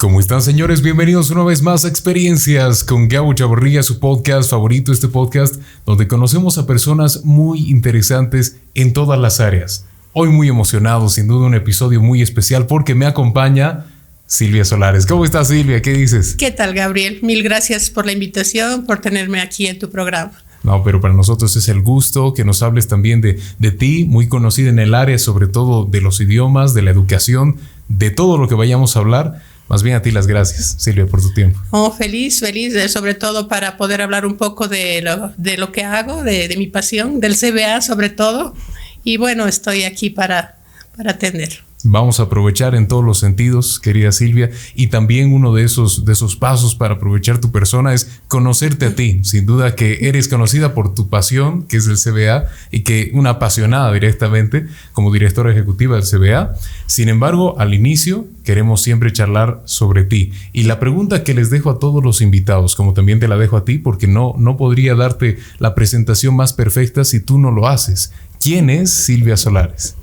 ¿Cómo están señores? Bienvenidos una vez más a Experiencias con Gabo Chavarría, su podcast favorito, este podcast donde conocemos a personas muy interesantes en todas las áreas. Hoy muy emocionado, sin duda un episodio muy especial porque me acompaña Silvia Solares. ¿Cómo estás Silvia? ¿Qué dices? ¿Qué tal Gabriel? Mil gracias por la invitación, por tenerme aquí en tu programa. No, pero para nosotros es el gusto que nos hables también de, de ti, muy conocida en el área, sobre todo de los idiomas, de la educación, de todo lo que vayamos a hablar. Más bien a ti las gracias, Silvia, por tu tiempo. Oh, feliz, feliz, eh, sobre todo para poder hablar un poco de lo, de lo que hago, de, de, mi pasión, del CBA sobre todo. Y bueno, estoy aquí para, para atender. Vamos a aprovechar en todos los sentidos, querida Silvia, y también uno de esos, de esos pasos para aprovechar tu persona es conocerte a ti. Sin duda que eres conocida por tu pasión, que es el CBA, y que una apasionada directamente como directora ejecutiva del CBA. Sin embargo, al inicio queremos siempre charlar sobre ti. Y la pregunta que les dejo a todos los invitados, como también te la dejo a ti, porque no, no podría darte la presentación más perfecta si tú no lo haces. ¿Quién es Silvia Solares?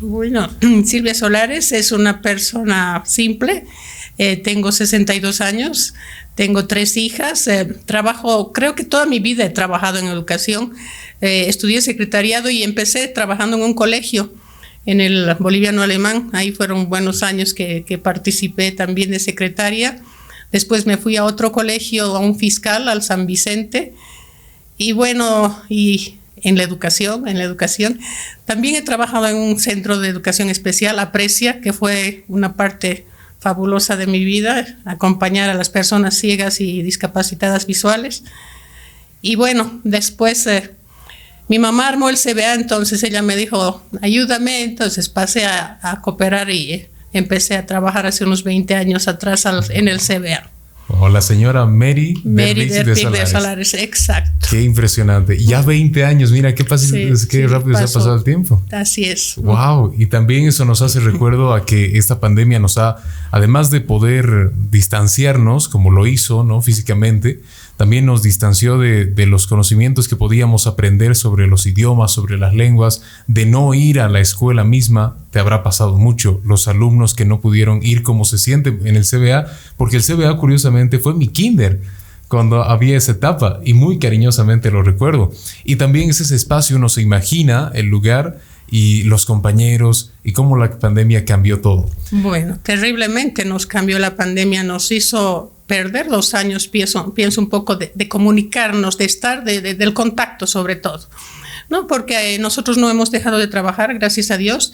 Bueno, Silvia Solares es una persona simple. Eh, tengo 62 años, tengo tres hijas, eh, trabajo, creo que toda mi vida he trabajado en educación. Eh, estudié secretariado y empecé trabajando en un colegio en el boliviano alemán. Ahí fueron buenos años que, que participé también de secretaria. Después me fui a otro colegio, a un fiscal, al San Vicente. Y bueno, y en la educación, en la educación. También he trabajado en un centro de educación especial, Aprecia, que fue una parte fabulosa de mi vida, acompañar a las personas ciegas y discapacitadas visuales. Y bueno, después eh, mi mamá armó el CBA, entonces ella me dijo, ayúdame, entonces pasé a, a cooperar y eh, empecé a trabajar hace unos 20 años atrás al, en el CBA. O la señora Mary, Mary de, de, Salares. de, Salares. exacto. Qué impresionante. Ya 20 años, mira qué, fácil, sí, qué sí, rápido pasó. se ha pasado el tiempo. Así es. Wow. Y también eso nos hace recuerdo a que esta pandemia nos ha, además de poder distanciarnos, como lo hizo, ¿no? Físicamente, también nos distanció de, los conocimientos que podíamos aprender sobre los idiomas, sobre las lenguas, de no ir a la escuela misma. Te habrá pasado mucho los alumnos que no pudieron ir como se siente en el CBA, porque el CBA curiosamente fue mi kinder cuando había esa etapa y muy cariñosamente lo recuerdo. Y también es ese espacio, uno se imagina el lugar y los compañeros y cómo la pandemia cambió todo. Bueno, terriblemente nos cambió la pandemia, nos hizo perder los años, pienso, pienso un poco de, de comunicarnos, de estar, de, de, del contacto sobre todo, ¿no? Porque eh, nosotros no hemos dejado de trabajar, gracias a Dios.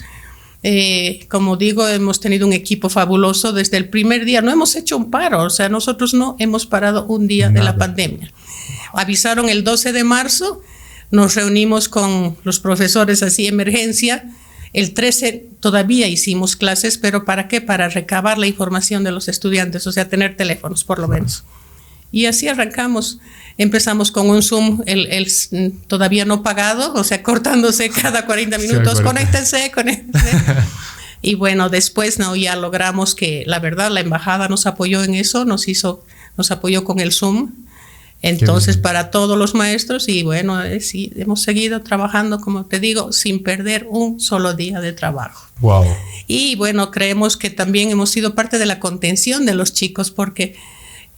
Eh, como digo, hemos tenido un equipo fabuloso desde el primer día, no hemos hecho un paro, o sea, nosotros no hemos parado un día Nada. de la pandemia. Avisaron el 12 de marzo, nos reunimos con los profesores así, emergencia, el 13 todavía hicimos clases, pero ¿para qué? Para recabar la información de los estudiantes, o sea, tener teléfonos por lo menos. Y así arrancamos. Empezamos con un Zoom, el, el todavía no pagado, o sea, cortándose cada 40 minutos, sí, conéctense, conéctense. y bueno, después no, ya logramos que, la verdad, la embajada nos apoyó en eso, nos hizo, nos apoyó con el Zoom, entonces, para todos los maestros, y bueno, eh, sí, hemos seguido trabajando, como te digo, sin perder un solo día de trabajo. Wow. Y bueno, creemos que también hemos sido parte de la contención de los chicos, porque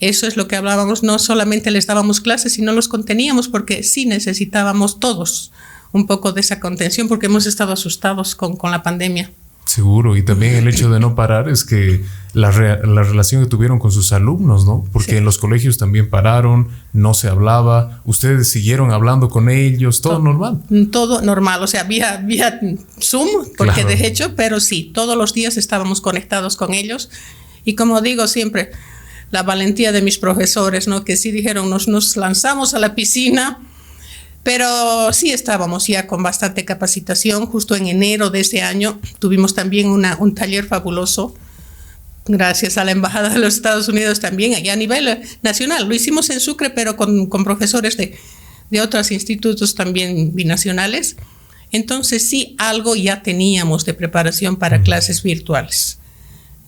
eso es lo que hablábamos, no solamente les dábamos clases, sino los conteníamos, porque sí necesitábamos todos un poco de esa contención, porque hemos estado asustados con, con la pandemia. Seguro, y también el hecho de no parar es que la, re, la relación que tuvieron con sus alumnos, ¿no? Porque sí. en los colegios también pararon, no se hablaba, ustedes siguieron hablando con ellos, todo, todo normal. Todo normal, o sea, vía, vía Zoom, porque claro. de hecho, pero sí, todos los días estábamos conectados con ellos. Y como digo siempre, la valentía de mis profesores, ¿no? Que sí dijeron, nos, nos lanzamos a la piscina pero sí estábamos ya con bastante capacitación. Justo en enero de ese año tuvimos también una, un taller fabuloso, gracias a la Embajada de los Estados Unidos también, y a nivel nacional. Lo hicimos en Sucre, pero con, con profesores de, de otros institutos también binacionales. Entonces sí, algo ya teníamos de preparación para clases virtuales.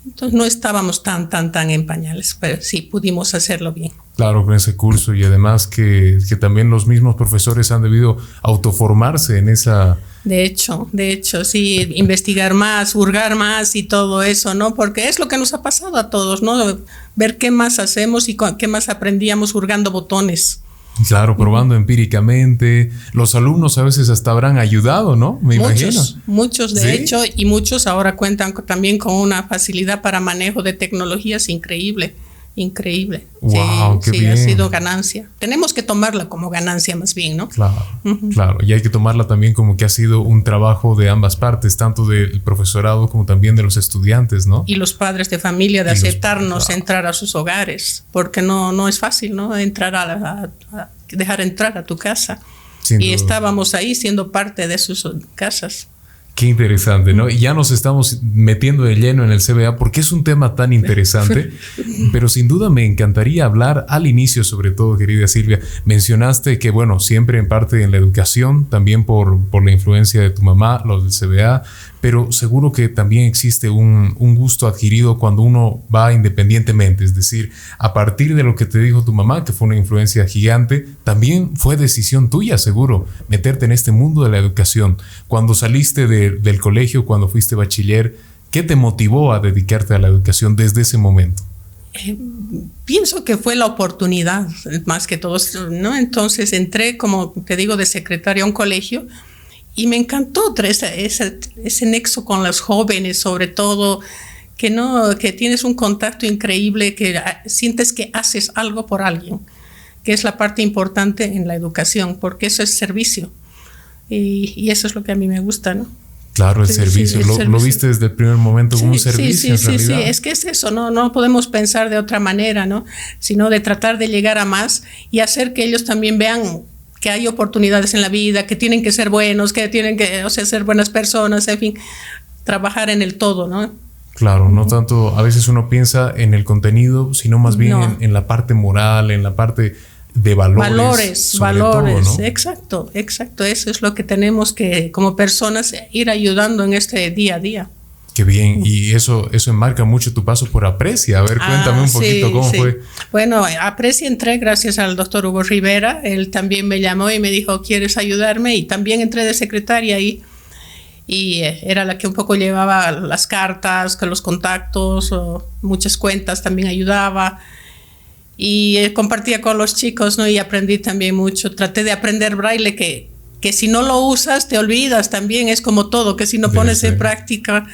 Entonces no estábamos tan, tan, tan en pañales, pero sí pudimos hacerlo bien. Claro, con ese curso y además que, que también los mismos profesores han debido autoformarse en esa, De hecho, de hecho, sí, investigar más, hurgar más y todo eso, ¿no? Porque es lo que nos ha pasado a todos, ¿no? Ver qué más hacemos y qué más aprendíamos hurgando botones. Claro, probando empíricamente. Los alumnos a veces hasta habrán ayudado, ¿no? Me muchos, imagino. Muchos, de hecho, y muchos ahora cuentan también con una facilidad para manejo de tecnologías increíble increíble. Wow, sí, ha sido ganancia. Tenemos que tomarla como ganancia más bien, ¿no? Claro, claro. Y hay que tomarla también como que ha sido un trabajo de ambas partes, tanto del profesorado como también de los estudiantes, ¿no? Y los padres de familia de aceptarnos entrar a sus hogares, porque no, no es fácil, ¿no? Entrar a, dejar entrar a tu casa. y estábamos ahí siendo parte de sus casas. Qué interesante, ¿no? Y ya nos estamos metiendo de lleno en el CBA porque es un tema tan interesante, pero sin duda me encantaría hablar al inicio, sobre todo, querida Silvia. Mencionaste que, bueno, siempre en parte en la educación, también por, por la influencia de tu mamá, lo del CBA, pero seguro que también existe un, gusto adquirido cuando uno va independientemente, es decir, a partir de lo que te dijo tu mamá, que fue una influencia gigante, también fue decisión tuya, seguro, meterte en este mundo de la educación. Cuando saliste del colegio, cuando fuiste bachiller, ¿qué te motivó a dedicarte a la educación desde ese momento? Eh, pienso que fue la oportunidad, más que todo, ¿no? Entonces entré, como te digo, de secretaria a un colegio y me encantó ese, ese, ese, nexo con los jóvenes, sobre todo, que, no, que tienes un contacto increíble, que sientes que haces algo por alguien, que es la parte importante en la educación, porque eso es servicio. Y, y eso es lo que a mí me gusta, ¿no? Claro, el, servicio. lo, viste desde el primer momento como un servicio. Sí, sí, sí, sí, es que es eso, ¿no? no podemos pensar de otra manera, ¿no? Sino de tratar de llegar a más y hacer que ellos también vean que hay oportunidades en la vida, que tienen que ser buenos, que tienen que o sea, ser buenas personas, en fin, trabajar en el todo, ¿no? Claro, no tanto, a veces uno piensa en el contenido, sino más bien en, la parte moral, en la parte de valores. Valores, valores, exacto, exacto. Eso es lo que tenemos que, como personas, ir ayudando en este día a día. Qué bien, y eso, eso enmarca mucho tu paso por Aprecia. A ver, cuéntame un ah, poquito cómo fue. Bueno, Aprecia entré gracias al doctor Hugo Rivera. Él también me llamó y me dijo, ¿quieres ayudarme? Y también entré de secretaria ahí. Y eh, era la que un poco llevaba las cartas, con los contactos, o muchas cuentas también ayudaba. Y eh, compartía con los chicos, ¿no? Y aprendí también mucho. Traté de aprender braille, que, que si no lo usas te olvidas también. Es como todo, que si no pones en práctica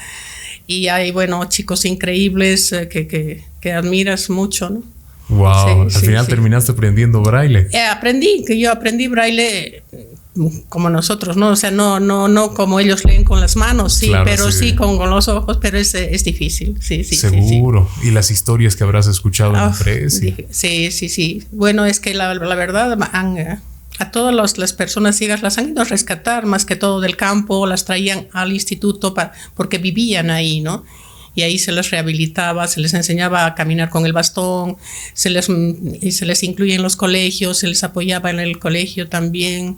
y hay, bueno, chicos increíbles eh, que, que, que, admiras mucho, ¿no? Wow, al final terminaste aprendiendo braille. Eh, aprendí, que yo aprendí braille mm, como nosotros, ¿no? O sea, no, no, no como ellos leen con las manos, sí, pero sí, con, con, los ojos, pero es, es difícil, sí, sí. Seguro. Y las historias que habrás escuchado en ah, Sí, sí, sí. Bueno, es que la, la verdad han, eh, a todas las personas ciegas las han ido a rescatar más que todo del campo, las traían al instituto para, porque vivían ahí, ¿no? Y ahí se les rehabilitaba, se les enseñaba a caminar con el bastón, se les, y se les incluía en los colegios, se les apoyaba en el colegio también.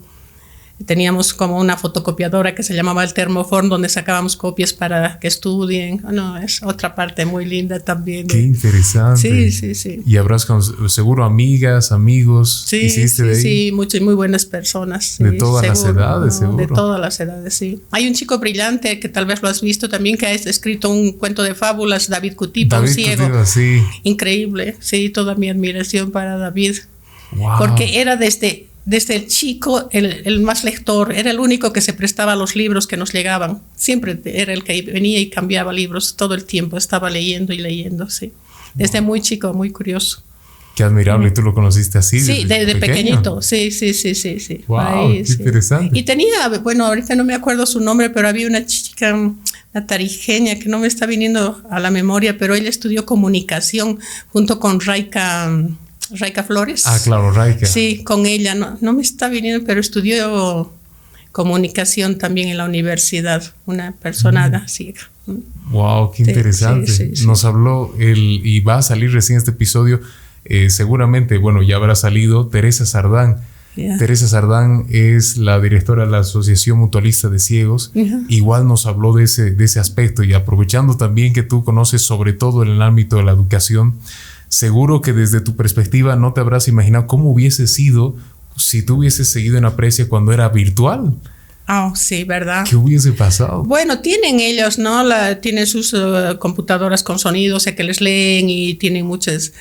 Teníamos como una fotocopiadora que se llamaba el Thermoform, donde sacábamos copias para que estudien. No, es otra parte muy linda también. Qué interesante. Sí, sí, sí. Y habrás con, seguro amigas, amigos. Sí, sí, de ahí? sí, muchas, muy buenas personas. de todas las edades, seguro. De todas las edades, sí. Hay un chico brillante que tal vez lo has visto también, que ha escrito un cuento de fábulas, David Cutipa, un ciego. sí. Increíble, sí, toda mi admiración para David. Wow. Porque era desde desde el chico, el, más lector, era el único que se prestaba a los libros que nos llegaban. Siempre era el que venía y cambiaba libros todo el tiempo, estaba leyendo y leyendo, sí. Desde muy chico, muy curioso. Qué admirable, tú lo conociste así. Sí, desde, pequeñito, sí, sí, sí, sí, sí. Wow, qué interesante. Y tenía, bueno, ahorita no me acuerdo su nombre, pero había una chica, una tarijeña, que no me está viniendo a la memoria, pero ella estudió comunicación junto con Raika Raika Flores. Ah, claro, Raika. Sí, con ella. No, no me está viniendo, pero estudió comunicación también en la universidad, una persona así. Wow, qué interesante. Nos habló el, y va a salir recién este episodio, eh, seguramente, bueno, ya habrá salido Teresa Sardán. Teresa Sardán es la directora de la Asociación Mutualista de Ciegos. Igual nos habló de ese, de ese aspecto y aprovechando también que tú conoces sobre todo en el ámbito de la educación, seguro que desde tu perspectiva no te habrás imaginado cómo hubiese sido si tú hubieses seguido en Aprecia cuando era virtual. Ah, sí, ¿verdad? ¿Qué hubiese pasado? Bueno, tienen ellos, ¿no? La, tienen sus uh, computadoras con sonido, o sea que les leen y tienen muchas.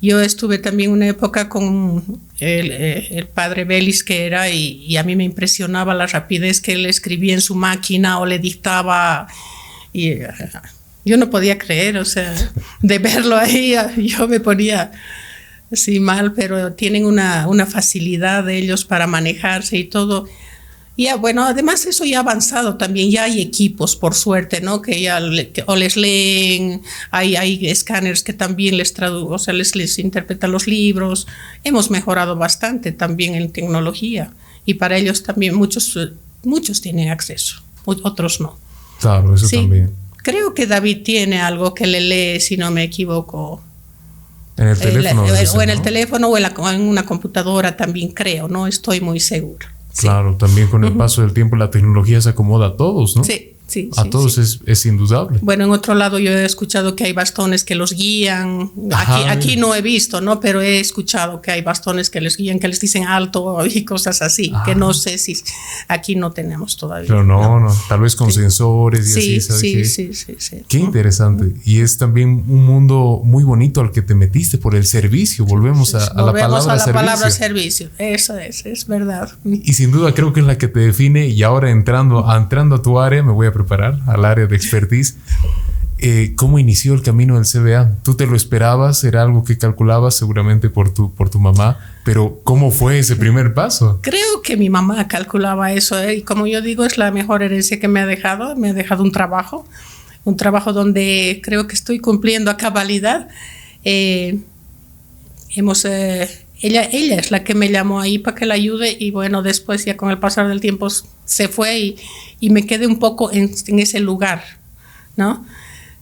Yo estuve también una época con el, eh, el padre Belis, que era, y, y, a mí me impresionaba la rapidez que él escribía en su máquina o le dictaba. Y uh, yo no podía creer, o sea, de verlo ahí, yo me ponía así mal, pero tienen una, una facilidad de ellos para manejarse y todo. Y bueno, además eso ya ha avanzado también, ya hay equipos, por suerte, ¿no? Que ya le, que, o les leen, hay, hay escáneres que también les traducen, o sea, les, les interpretan los libros. Hemos mejorado bastante también en tecnología y para ellos también muchos, muchos tienen acceso, otros no. Claro, eso sí, también. Creo que David tiene algo que le lee, si no me equivoco. En el teléfono. El, dicen, o en ¿no? el teléfono o en, la, en una computadora también creo, no estoy muy segura. Claro, también con el paso del tiempo la tecnología se acomoda a todos, ¿no? Sí, sí. A sí, todos sí. Es, es, indudable. Bueno, en otro lado yo he escuchado que hay bastones que los guían. Aquí, Ajá, aquí no he visto, ¿no? Pero he escuchado que hay bastones que les guían, que les dicen alto y cosas así, Ah. que no sé si aquí no tenemos todavía. Pero no, no, tal vez con sensores y Sí, así, ¿sabes sí, qué? sí, sí, sí. Qué interesante. Y es también un mundo muy bonito al que te metiste por el servicio. Volvemos a, a la Volvemos palabra a la servicio. palabra servicio. Eso es, es verdad. Y sin duda creo que es la que te define y ahora entrando, entrando a tu área, me voy a preparar al área de expertise. Eh, ¿Cómo inició el camino del CBA? ¿Tú te lo esperabas? ¿Era algo que calculabas seguramente por tu, por tu mamá? Pero ¿cómo fue ese primer paso? Creo que mi mamá calculaba eso ¿eh? y como yo digo es la mejor herencia que me ha dejado. Me ha dejado un trabajo, un trabajo donde creo que estoy cumpliendo a cabalidad. Eh, hemos, eh, ella, ella es la que me llamó ahí para que la ayude y bueno, después ya con el pasar del tiempo se fue y, y me quedé un poco en, ese lugar, ¿no?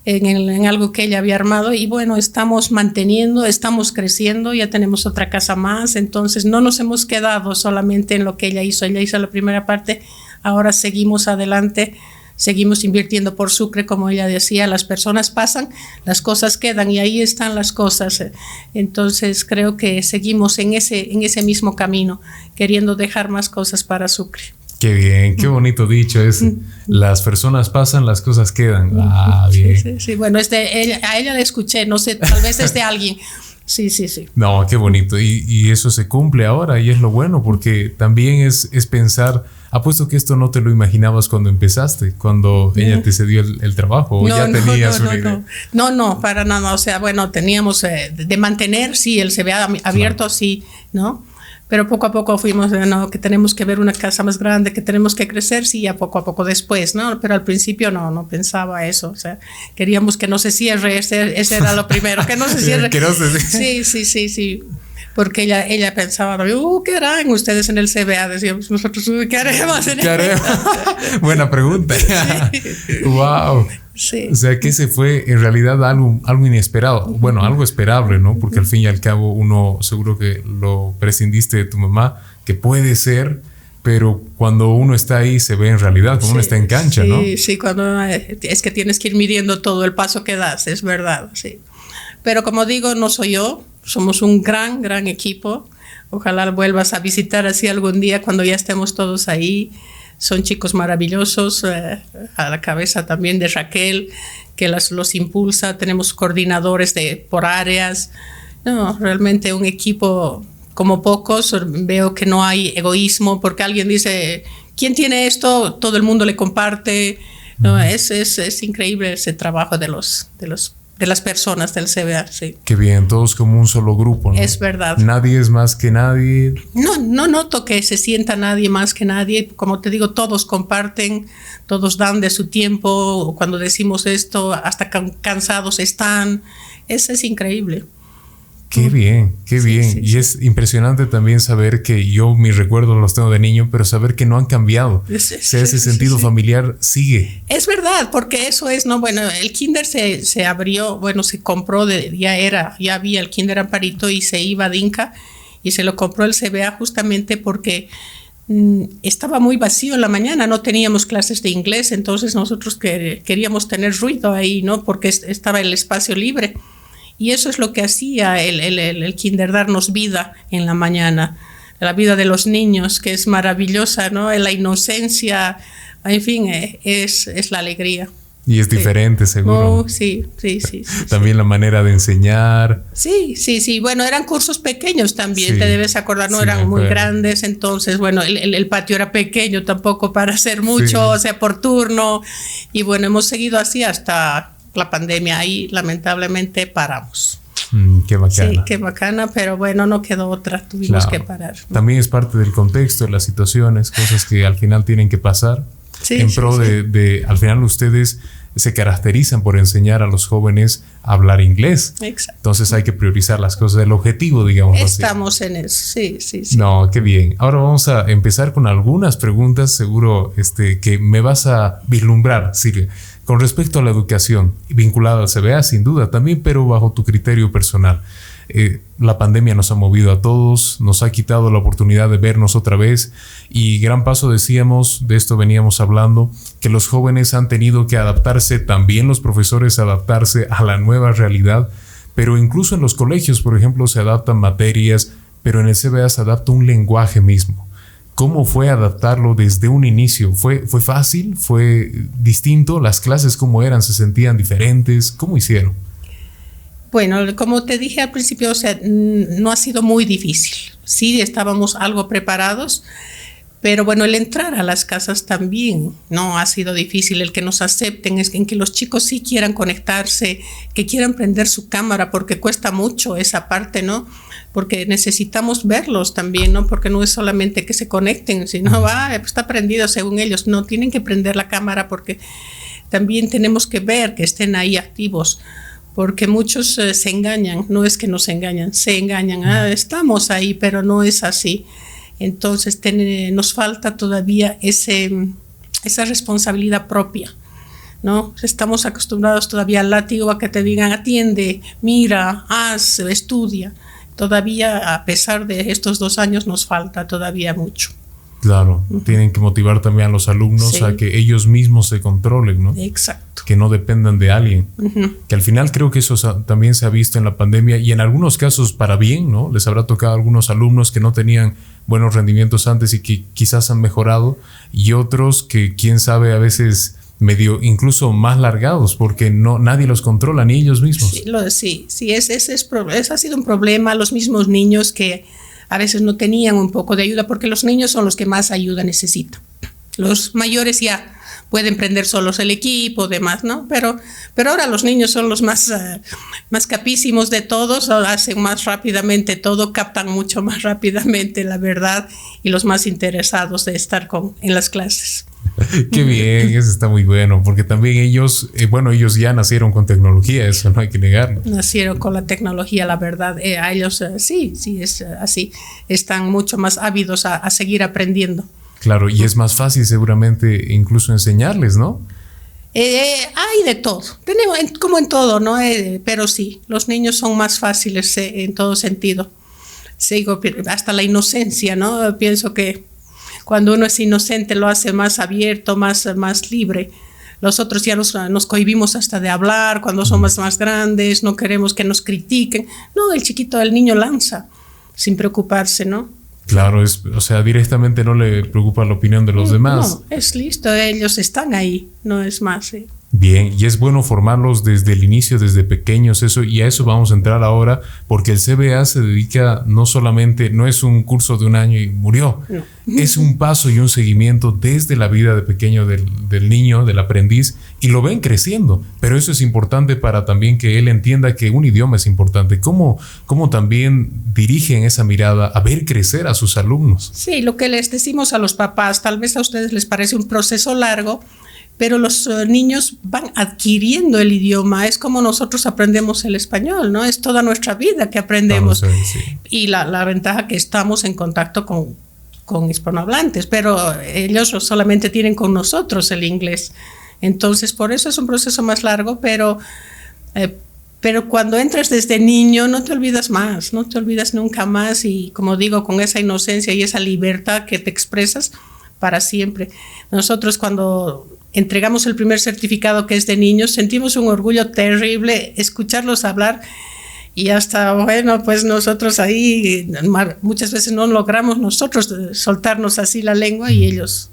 En, en, algo que ella había armado y bueno, estamos manteniendo, estamos creciendo, ya tenemos otra casa más, entonces no nos hemos quedado solamente en lo que ella hizo, ella hizo la primera parte, ahora seguimos adelante, seguimos invirtiendo por Sucre, como ella decía, las personas pasan, las cosas quedan y ahí están las cosas, entonces creo que seguimos en ese, en ese mismo camino, queriendo dejar más cosas para Sucre. Qué bien, qué bonito dicho es. Las personas pasan, las cosas quedan. Ah, bien. Sí, sí, sí. Bueno, este, ella, a ella le escuché, no sé, tal vez es de alguien. Sí, sí, sí. No, qué bonito. Y, y, eso se cumple ahora y es lo bueno porque también es, es pensar, apuesto que esto no te lo imaginabas cuando empezaste, cuando ella te cedió el, el trabajo o no, ya no, tenías no, una no, idea. No. no, no, para nada. O sea, bueno, teníamos eh, de mantener, sí, el CBA abierto, claro. sí, ¿no? Pero poco a poco fuimos, no, que tenemos que ver una casa más grande, que tenemos que crecer, sí, ya poco a poco después, ¿no? Pero al principio no, no pensaba eso, o sea, queríamos que no se cierre, ese, ese era lo primero, que no se cierre. que no se sí, sí, sí, sí. Porque ella, ella pensaba, uh, ¿qué harán ustedes en el CBA? Decíamos nosotros, ¿qué haremos en ¿Qué haremos? Buena pregunta. Wow. Sí. O sea que ese fue en realidad algo, algo inesperado. Bueno, algo esperable, ¿no? Porque al fin y al cabo uno seguro que lo prescindiste de tu mamá, que puede ser, pero cuando uno está ahí se ve en realidad, cuando sí, uno está en cancha, sí, ¿no? Sí, cuando es que tienes que ir midiendo todo el paso que das, es verdad, sí. Pero como digo, no soy yo, somos un gran, gran equipo. Ojalá vuelvas a visitar así algún día cuando ya estemos todos ahí son chicos maravillosos, eh, a la cabeza también de Raquel, que las, los impulsa, tenemos coordinadores de, por áreas, no, realmente un equipo como pocos, veo que no hay egoísmo, porque alguien dice, ¿quién tiene esto? Todo el mundo le comparte, no, es, es, es increíble ese trabajo de los, de los de las personas del CBA, sí. Qué bien, todos como un solo grupo, ¿no? Es verdad. Nadie es más que nadie. No, no noto que se sienta nadie más que nadie. Como te digo, todos comparten, todos dan de su tiempo. Cuando decimos esto, hasta can cansados están. Eso es increíble. Qué bien, qué Sí, bien. sí, y sí. es impresionante también saber que yo mis recuerdos los tengo de niño, pero saber que no han cambiado. Es- O sea, ese sentido familiar sigue. Es verdad, porque eso es, no, bueno, el kinder se, se abrió, bueno, se compró, de, ya era, ya había el kinder Amparito y se iba de Inca y se lo compró el CBA justamente porque mm, estaba muy vacío en la mañana, no teníamos clases de inglés, entonces nosotros que, queríamos tener ruido ahí, ¿no? Porque es- estaba el espacio libre. Y eso es lo que hacía el, el, kinder, darnos vida en la mañana. la vida de los niños, que es maravillosa, ¿no? La inocencia, en fin, eh, es, es la alegría. Y es diferente, seguro. Oh, sí, sí, sí, También la manera de enseñar. Sí, sí, sí. Bueno, eran cursos pequeños también, te debes acordar, no eran muy grandes. Entonces, bueno, el, el, patio era pequeño tampoco para hacer mucho, o sea, por turno. Y bueno, hemos seguido así hasta la pandemia. Ahí, lamentablemente, paramos. Mm, qué bacana. Sí, qué bacana, pero bueno, no quedó otra, tuvimos que parar. También es parte del contexto, de las situaciones, cosas que al final tienen que pasar en pro de, al final ustedes se caracterizan por enseñar a los jóvenes a hablar inglés. Exacto. Entonces hay que priorizar las cosas, el objetivo, digamos. Estamos en eso, sí, sí, sí. No, qué bien. Ahora vamos a empezar con algunas preguntas, seguro este, que me vas a vislumbrar, Silvia, con respecto a la educación, vinculada al CBA, sin duda también, pero bajo tu criterio personal. Eh, la pandemia nos ha movido a todos, nos ha quitado la oportunidad de vernos otra vez y gran paso decíamos, de esto veníamos hablando, que los jóvenes han tenido que adaptarse, también los profesores adaptarse a la nueva realidad, pero incluso en los colegios, por ejemplo, se adaptan materias, pero en el CBA se adapta un lenguaje mismo. ¿Cómo fue adaptarlo desde un inicio? ¿Fue, ¿Fue fácil? ¿Fue distinto? ¿Las clases cómo eran? ¿Se sentían diferentes? ¿Cómo hicieron? Bueno, como te dije al principio, no ha sido muy difícil. Sí, estábamos algo preparados, pero bueno, el entrar a las casas también no ha sido difícil. El que nos acepten es en que los chicos sí quieran conectarse, que quieran prender su cámara, porque cuesta mucho esa parte, ¿no? Porque necesitamos verlos también, ¿no? Porque no es solamente que se conecten, sino, va, ah, está prendido según ellos. No, tienen que prender la cámara porque también tenemos que ver que estén ahí activos porque muchos eh, se engañan, no es que nos engañan, se engañan, ah, estamos ahí, pero no es así. Entonces nos falta todavía ese, esa responsabilidad propia. ¿no? Estamos acostumbrados todavía al látigo a que te digan atiende, mira, haz, estudia. Todavía, a pesar de estos dos años, nos falta todavía mucho. Claro, tienen que motivar también a los alumnos a que ellos mismos se controlen, ¿no? Exacto. Que no dependan de alguien. Que al final creo que eso también se ha visto en la pandemia y en algunos casos para bien, ¿no? Les habrá tocado a algunos alumnos que no tenían buenos rendimientos antes y que quizás han mejorado y otros que quién sabe a veces medio incluso más largados porque no nadie los controla ni ellos mismos. Sí, sí, sí es, es, es, ha sido un problema los mismos niños que a veces no tenían un poco de ayuda porque los niños son los que más ayuda necesitan. Los mayores ya pueden prender solos el equipo, demás, ¿no? Pero, pero ahora los niños son los más, eh, más capísimos de todos, hacen más rápidamente todo, captan mucho más rápidamente la verdad y los más interesados de estar con, en las clases. Qué bien, eso está muy bueno, porque también ellos, eh, bueno, ellos ya nacieron con tecnología, eso no hay que negarlo. Nacieron con la tecnología, la verdad, eh, a ellos sí, sí, es así, están mucho más ávidos a seguir aprendiendo. Claro, y es más fácil seguramente incluso enseñarles, ¿no? Eh, hay de todo, tenemos como en todo, ¿no? Eh, pero sí, los niños son más fáciles eh, en todo sentido. Sigo hasta la inocencia, ¿no? Pienso que cuando uno es inocente lo hace más abierto, más, más libre. Los otros ya nos, nos cohibimos hasta de hablar cuando somos más grandes, no queremos que nos critiquen. No, el chiquito, el niño lanza sin preocuparse, ¿no? Claro, es, o sea, directamente no le preocupa la opinión de los demás. No, es listo, ellos están ahí, no es más. ¿sí? Bien, y es bueno formarlos desde el inicio, desde pequeños, eso, y a eso vamos a entrar ahora, porque el CBA se dedica no solamente, no es un curso de un año y murió, es un paso y un seguimiento desde la vida de pequeño del, del, niño, del aprendiz, y lo ven creciendo, pero eso es importante para también que él entienda que un idioma es importante, cómo, cómo también dirigen esa mirada a ver crecer a sus alumnos. Sí, lo que les decimos a los papás, tal vez a ustedes les parece un proceso largo, pero los eh, niños van adquiriendo el idioma. Es como nosotros aprendemos el español, ¿no? Es toda nuestra vida que aprendemos. Y la, la, ventaja que estamos en contacto con, con hispanohablantes, pero ellos solamente tienen con nosotros el inglés. Entonces, por eso es un proceso más largo, pero, eh, pero cuando entras desde niño no te olvidas más, no te olvidas nunca más y como digo, con esa inocencia y esa libertad que te expresas para siempre. Nosotros cuando entregamos el primer certificado que es de niños, sentimos un orgullo terrible escucharlos hablar Y hasta, bueno, pues nosotros ahí muchas veces no logramos nosotros soltarnos así la lengua y ellos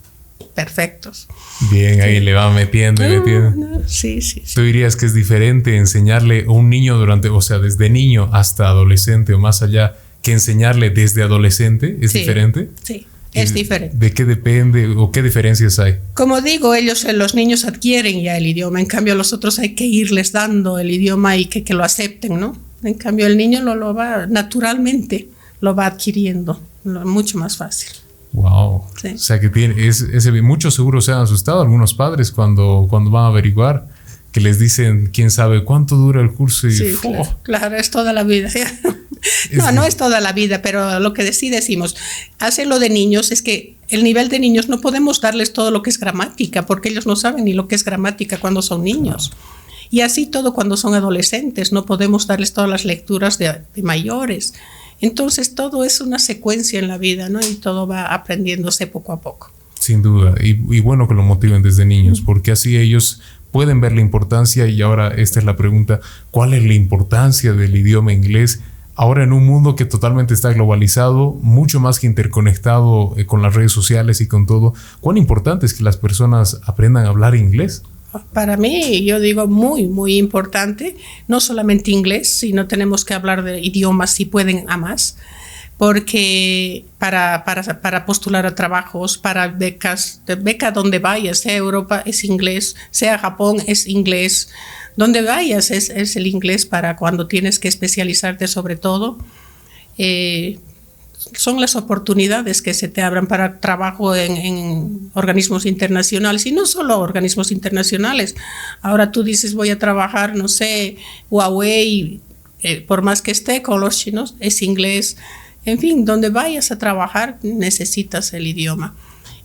perfectos. Bien, ahí le va metiendo y metiendo. sí, sí, ¿Tú dirías que es diferente enseñarle a un niño durante, o sea, desde niño hasta adolescente o más allá, que enseñarle desde adolescente? ¿Es diferente? Sí. Es diferente. ¿De qué depende o qué diferencias hay? Como digo, ellos, eh, los niños adquieren ya el idioma, en cambio los otros hay que irles dando el idioma y que, que lo acepten, ¿no? En cambio el niño lo, lo va naturalmente, lo va adquiriendo, mucho más fácil. Wow. O sea que tiene, es, ese, muchos seguro se han asustado algunos padres cuando, cuando van a averiguar que les dicen quién sabe cuánto dura el curso y sí, claro, es toda la vida. no, no es toda la vida, pero lo que sí decimos, hacerlo de niños es que el nivel de niños no podemos darles todo lo que es gramática, porque ellos no saben ni lo que es gramática cuando son niños. Y así todo cuando son adolescentes, no podemos darles todas las lecturas de, de mayores. Entonces todo es una secuencia en la vida, ¿no? Y todo va aprendiéndose poco a poco. Sin duda, y, bueno que lo motiven desde niños, porque así ellos pueden ver la importancia y ahora esta es la pregunta, ¿cuál es la importancia del idioma inglés? Ahora en un mundo que totalmente está globalizado, mucho más que interconectado eh, con las redes sociales y con todo, ¿cuán importante es que las personas aprendan a hablar inglés? para mí, yo digo muy, muy importante, no solamente inglés, sino tenemos que hablar de idiomas si pueden a más, porque para, para, para postular a trabajos, para becas, beca donde vayas, sea Europa es inglés, sea Japón es inglés, donde vayas es, es el inglés para cuando tienes que especializarte sobre todo. Eh, son las oportunidades que se te abran para trabajo en, organismos internacionales y no solo organismos internacionales. Ahora tú dices voy a trabajar, no sé, Huawei, eh, por más que esté con los chinos, es inglés. En fin, donde vayas a trabajar necesitas el idioma.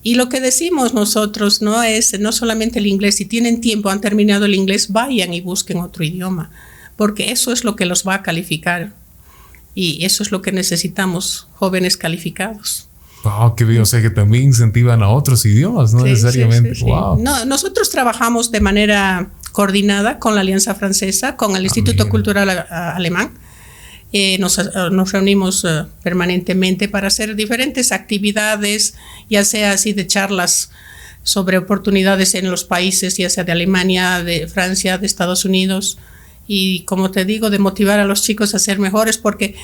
Y lo que decimos nosotros no es no solamente el inglés, si tienen tiempo, han terminado el inglés, vayan y busquen otro idioma, porque eso es lo que los va a calificar y eso es lo que necesitamos, jóvenes calificados. Wow, qué bien, o sea que también incentivan a otros idiomas, no necesariamente. wow. No, nosotros trabajamos de manera coordinada con la Alianza Francesa, con el Instituto Cultural Alemán. Eh, nos, eh, nos, reunimos eh, permanentemente para hacer diferentes actividades, ya sea así de charlas sobre oportunidades en los países, ya sea de Alemania, de Francia, de Estados Unidos, y como te digo, de motivar a los chicos a ser mejores porque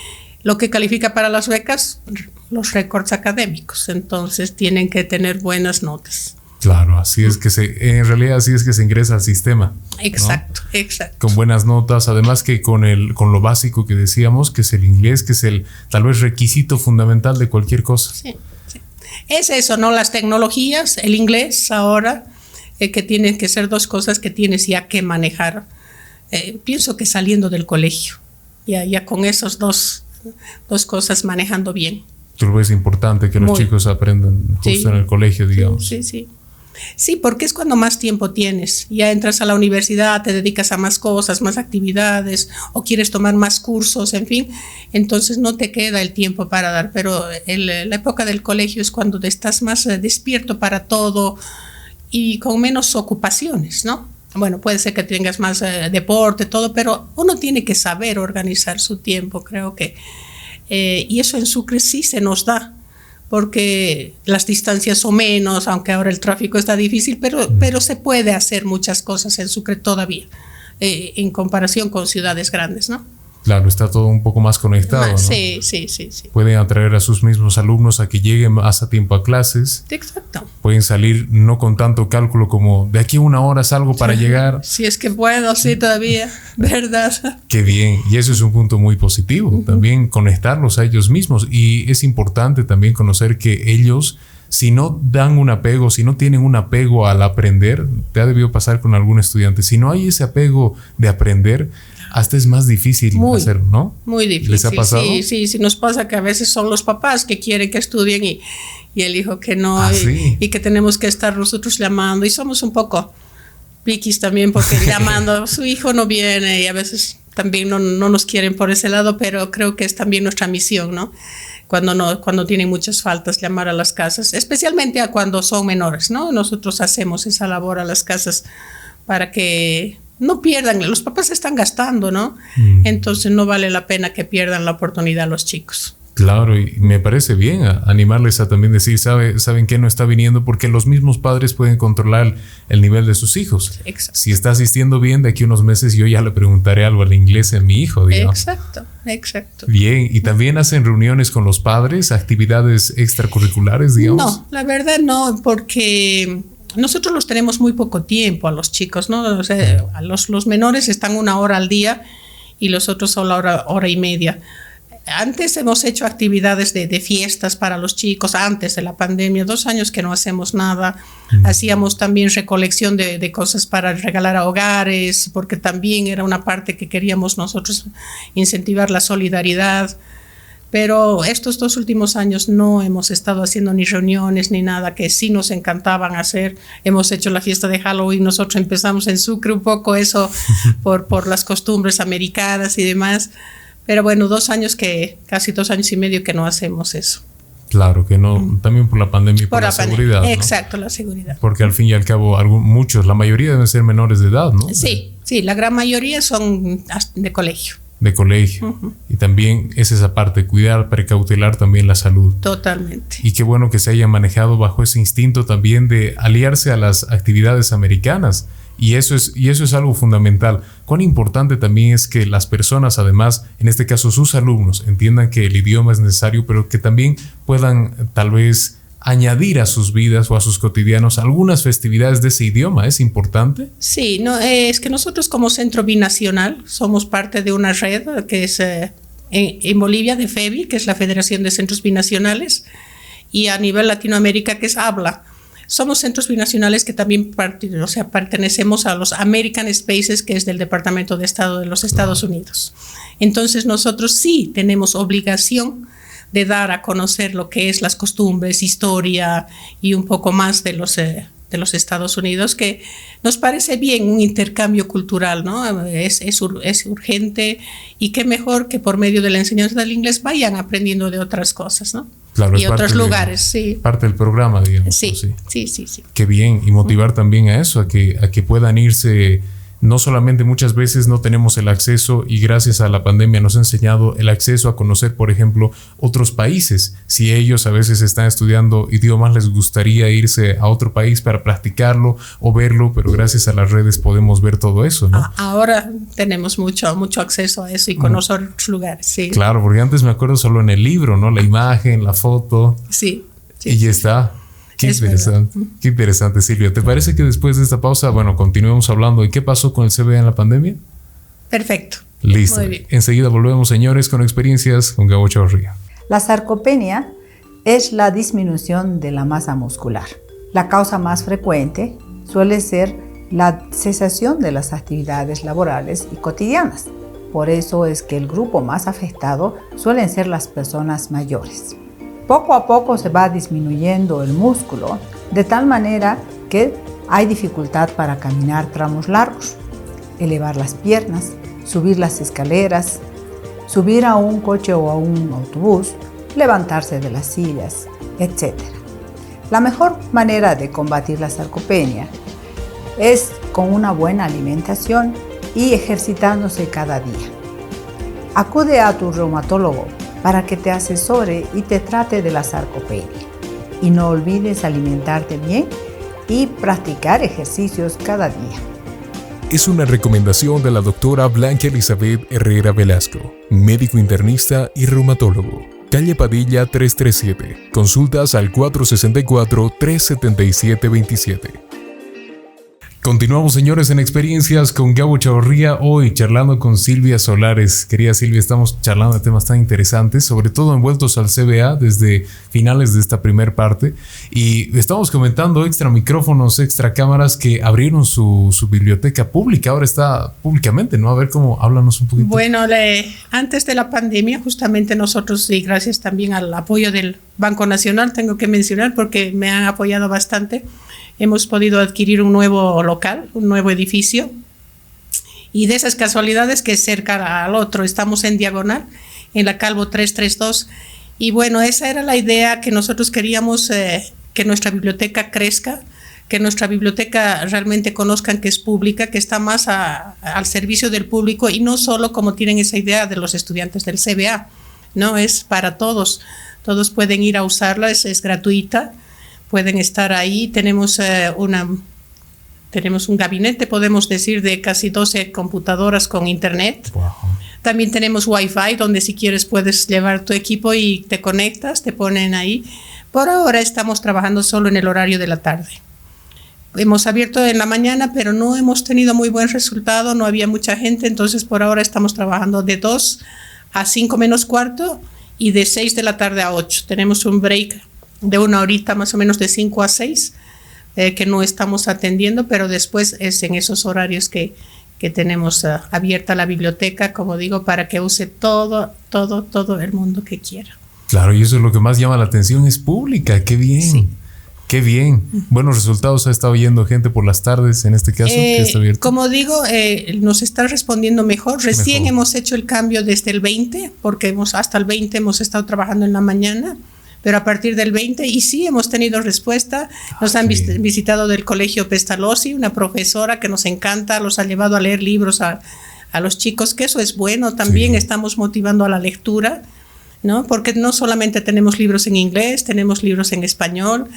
lo que califica para las becas, los récords académicos, entonces tienen que tener buenas notas. Claro, así es que se, en realidad así es que se ingresa al sistema. Exacto, exacto. Con buenas notas, además que con el, con lo básico que decíamos, que es el inglés, que es el tal vez requisito fundamental de cualquier cosa. Sí, sí. Es eso, ¿no? Las tecnologías, el inglés ahora, eh, que tienen que ser dos cosas que tienes ya que manejar eh, pienso que saliendo del colegio, ya, ya con esas dos, dos cosas manejando bien. Tú lo ves importante que los chicos aprendan justo en el colegio, digamos. Sí, sí. Sí, porque es cuando más tiempo tienes. Ya entras a la universidad, te dedicas a más cosas, más actividades, o quieres tomar más cursos, en fin. Entonces no te queda el tiempo para dar. Pero la época del colegio es cuando estás más eh, despierto para todo y con menos ocupaciones, ¿no? bueno, puede ser que tengas más eh, deporte, todo, pero uno tiene que saber organizar su tiempo, creo que. Eh, y eso en Sucre sí se nos da, porque las distancias son menos, aunque ahora el tráfico está difícil, pero, pero se puede hacer muchas cosas en Sucre todavía, eh, en comparación con ciudades grandes, ¿no? Claro, está todo un poco más conectado. ¿no? Sí, sí, sí, sí. Pueden atraer a sus mismos alumnos a que lleguen más a tiempo a clases. Exacto. Pueden salir no con tanto cálculo como de aquí a una hora salgo para llegar. Si es que puedo, sí, todavía, ¿verdad? Qué bien. Y eso es un punto muy positivo. También conectarlos a ellos mismos. Y es importante también conocer que ellos si no dan un apego, si no tienen un apego al aprender, te ha debido pasar con algún estudiante, si no hay ese apego de aprender, hasta es más difícil hacer, ¿no? Muy difícil. ¿Les ha pasado? Sí, sí, sí, nos pasa que a veces son los papás que quieren que estudien y, y el hijo que no, ah, y, que tenemos que estar nosotros llamando y somos un poco piquis también porque llamando, su hijo no viene y a veces también no, no, nos quieren por ese lado, pero creo que es también nuestra misión, ¿no? Cuando, no, cuando tienen muchas faltas, llamar a las casas, especialmente a cuando son menores, ¿no? Nosotros hacemos esa labor a las casas para que no pierdan, los papás están gastando, ¿no? Mm. Entonces no vale la pena que pierdan la oportunidad los chicos. Claro, y me parece bien animarles a también decir, sabe, saben que no está viniendo porque los mismos padres pueden controlar el nivel de sus hijos. Si está asistiendo bien, de aquí a unos meses yo ya le preguntaré algo al inglés a mi hijo. Exacto, exacto. Bien, y también hacen reuniones con los padres, actividades extracurriculares, digamos. No, la verdad no, porque nosotros los tenemos muy poco tiempo a los chicos, ¿no? O sea, a los, los menores están una hora al día y los otros solo hora, hora y media. Antes hemos hecho actividades de, fiestas para los chicos, antes de la pandemia, dos años que no hacemos nada. Mm. Hacíamos también recolección de, cosas para regalar a hogares, porque también era una parte que queríamos nosotros incentivar la solidaridad. Pero estos dos últimos años no hemos estado haciendo ni reuniones ni nada que sí nos encantaban hacer. Hemos hecho la fiesta de Halloween, nosotros empezamos en Sucre un poco eso por, por las costumbres americanas y demás pero bueno, dos años que, casi dos años y medio que no hacemos eso. Claro, que no, también por la pandemia y por, la, seguridad. Exacto, la seguridad. Porque al fin y al cabo, muchos, la mayoría deben ser menores de edad, ¿no? Sí, sí, la gran mayoría son de colegio. De colegio. Y también es esa parte, cuidar, precautelar también la salud. Totalmente. Y qué bueno que se haya manejado bajo ese instinto también de aliarse a las actividades americanas y eso, es, y eso es algo fundamental. Cuán importante también es que las personas, además, en este caso sus alumnos, entiendan que el idioma es necesario, pero que también puedan tal vez añadir a sus vidas o a sus cotidianos algunas festividades de ese idioma. ¿Es importante? Sí, no, eh, es que nosotros como Centro Binacional somos parte de una red que es eh, en, Bolivia de FEBI, que es la Federación de Centros Binacionales, y a nivel Latinoamérica que es HABLA somos centros binacionales que también o sea, pertenecemos a los American Spaces, que es del Departamento de Estado de los Estados Unidos. Entonces nosotros sí tenemos obligación de dar a conocer lo que es las costumbres, historia y un poco más de los, eh, de los Estados Unidos, que nos parece bien un intercambio cultural, ¿no? Es, es, es, urgente y qué mejor que por medio de la enseñanza del inglés vayan aprendiendo de otras cosas, ¿no? y otros lugares, sí. Parte del programa, digamos. Sí, sí, sí, sí, Qué bien, y motivar también a eso, a que, a que puedan irse no solamente muchas veces no tenemos el acceso y gracias a la pandemia nos ha enseñado el acceso a conocer, por ejemplo, otros países. Si ellos a veces están estudiando idiomas, les gustaría irse a otro país para practicarlo o verlo, pero gracias a las redes podemos ver todo eso, ¿no? Ahora tenemos mucho, mucho acceso a eso y conocer otros lugares, sí. Claro, porque antes me acuerdo solo en el libro, ¿no? La imagen, la foto. Sí. y ya está. Qué interesante, qué interesante, Silvia. ¿Te parece que después de esta pausa, bueno, continuemos hablando de qué pasó con el CBA en la pandemia? Perfecto. Listo. Enseguida volvemos, señores, con experiencias con Gabo Chavarría. La sarcopenia es la disminución de la masa muscular. La causa más frecuente suele ser la cesación de las actividades laborales y cotidianas. Por eso es que el grupo más afectado suelen ser las personas mayores. Poco a poco se va disminuyendo el músculo de tal manera que hay dificultad para caminar tramos largos, elevar las piernas, subir las escaleras, subir a un coche o a un autobús, levantarse de las sillas, etc. La mejor manera de combatir la sarcopenia es con una buena alimentación y ejercitándose cada día. Acude a tu reumatólogo para que te asesore y te trate de la sarcopenia. Y no olvides alimentarte bien y practicar ejercicios cada día. Es una recomendación de la doctora Blanca Elizabeth Herrera Velasco, médico internista y reumatólogo. Calle Padilla 337. Consultas al 464 377 27. Continuamos, señores, en experiencias con Gabo Chavarría. Hoy charlando con Silvia Solares. Querida Silvia, estamos charlando de temas tan interesantes, sobre todo envueltos al CBA desde finales de esta primer parte. Y estamos comentando extra micrófonos, extra cámaras que abrieron su, biblioteca pública. Ahora está públicamente, ¿no? A ver cómo háblanos un poquito. Bueno, antes de la pandemia, justamente nosotros, y gracias también al apoyo del Banco Nacional, tengo que mencionar porque me han apoyado bastante hemos podido adquirir un nuevo local, un nuevo edificio. Y de esas casualidades que cerca al otro, estamos en diagonal, en la Calvo 332. Y bueno, esa era la idea que nosotros queríamos, eh, que nuestra biblioteca crezca, que nuestra biblioteca realmente conozcan que es pública, que está más al servicio del público y no solo como tienen esa idea de los estudiantes del CBA, no es para todos, todos pueden ir a usarla, es, gratuita, pueden estar ahí, tenemos eh, una tenemos un gabinete, podemos decir, de casi 12 computadoras con internet. También tenemos Wi-Fi, donde si quieres puedes llevar tu equipo y te conectas, te ponen ahí. Por ahora estamos trabajando solo en el horario de la tarde. Hemos abierto en la mañana, pero no hemos tenido muy buen resultado, no había mucha gente, entonces por ahora estamos trabajando de 2 a 5 menos cuarto y de 6 de la tarde a 8. Tenemos un break de una horita más o menos de 5 a 6 eh, que no estamos atendiendo, pero después es en esos horarios que, que tenemos uh, abierta la biblioteca, como digo, para que use todo, todo, todo el mundo que quiera. Claro, y eso es lo que más llama la atención, es pública, qué bien. Qué bien. Buenos resultados. Ha estado yendo gente por las tardes, en este caso, que está eh. Como digo, eh, nos está respondiendo mejor. Recién hemos hecho el cambio desde el 20, porque hemos, hasta el 20 hemos estado trabajando en la mañana, pero a partir del 20, y sí hemos tenido respuesta. Nos han visitado del colegio Pestalozzi, una profesora que nos encanta, los ha llevado a leer libros a, a los chicos, que eso es bueno. También estamos motivando a la lectura ¿no? Porque no solamente tenemos libros en inglés, tenemos libros en español,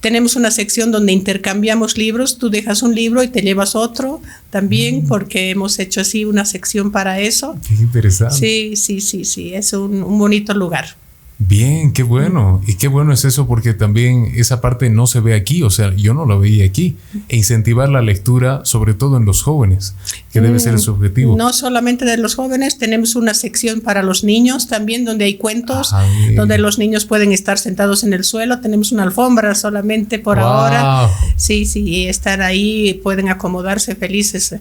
tenemos una sección donde intercambiamos libros, tú dejas un libro y te llevas otro también, mm. porque hemos hecho así una sección para eso. Qué interesante. Sí, sí, sí, sí, es un bonito lugar. Bien, qué bueno. Y qué bueno es eso porque también esa parte no se ve aquí, o sea, yo no lo veía aquí. E incentivar la lectura, sobre todo en los jóvenes, que debe ser su objetivo. No solamente de los jóvenes, tenemos una sección para los niños también, donde hay cuentos, ah, donde los niños pueden estar sentados en el suelo. Tenemos una alfombra solamente por ahora. Sí, sí, estar ahí, pueden acomodarse felices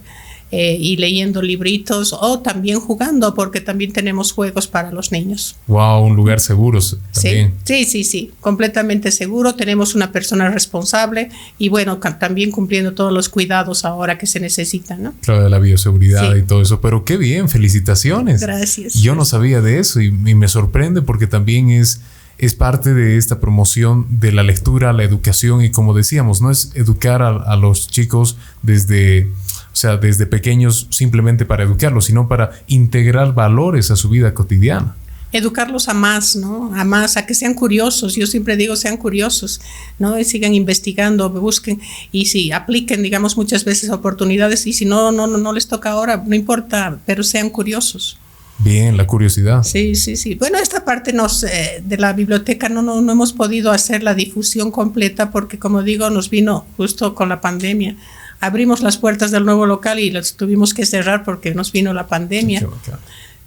eh, y leyendo libritos o también jugando, porque también tenemos juegos para los niños. Wow, un lugar seguro también. Sí, sí, sí, completamente seguro. Tenemos una persona responsable y bueno, también cumpliendo todos los cuidados ahora que se necesitan, ¿no? Claro, de la bioseguridad y todo eso. Pero qué bien, felicitaciones. Gracias. Yo no sabía de eso y, me sorprende porque también es es parte de esta promoción de la lectura, la educación y como decíamos, no es educar a los chicos desde o sea, desde pequeños simplemente para educarlos, sino para integrar valores a su vida cotidiana educarlos a más, ¿no? A más, a que sean curiosos. Yo siempre digo, sean curiosos, ¿no? Y sigan investigando, busquen y si apliquen, digamos, muchas veces oportunidades y si no, no, no, no les toca ahora, no importa, pero sean curiosos. Bien, la curiosidad. Sí, sí, sí. Bueno, esta parte nos, eh, de la biblioteca no, no, no hemos podido hacer la difusión completa porque, como digo, nos vino justo con la pandemia abrimos las puertas del nuevo local y las tuvimos que cerrar porque nos vino la pandemia.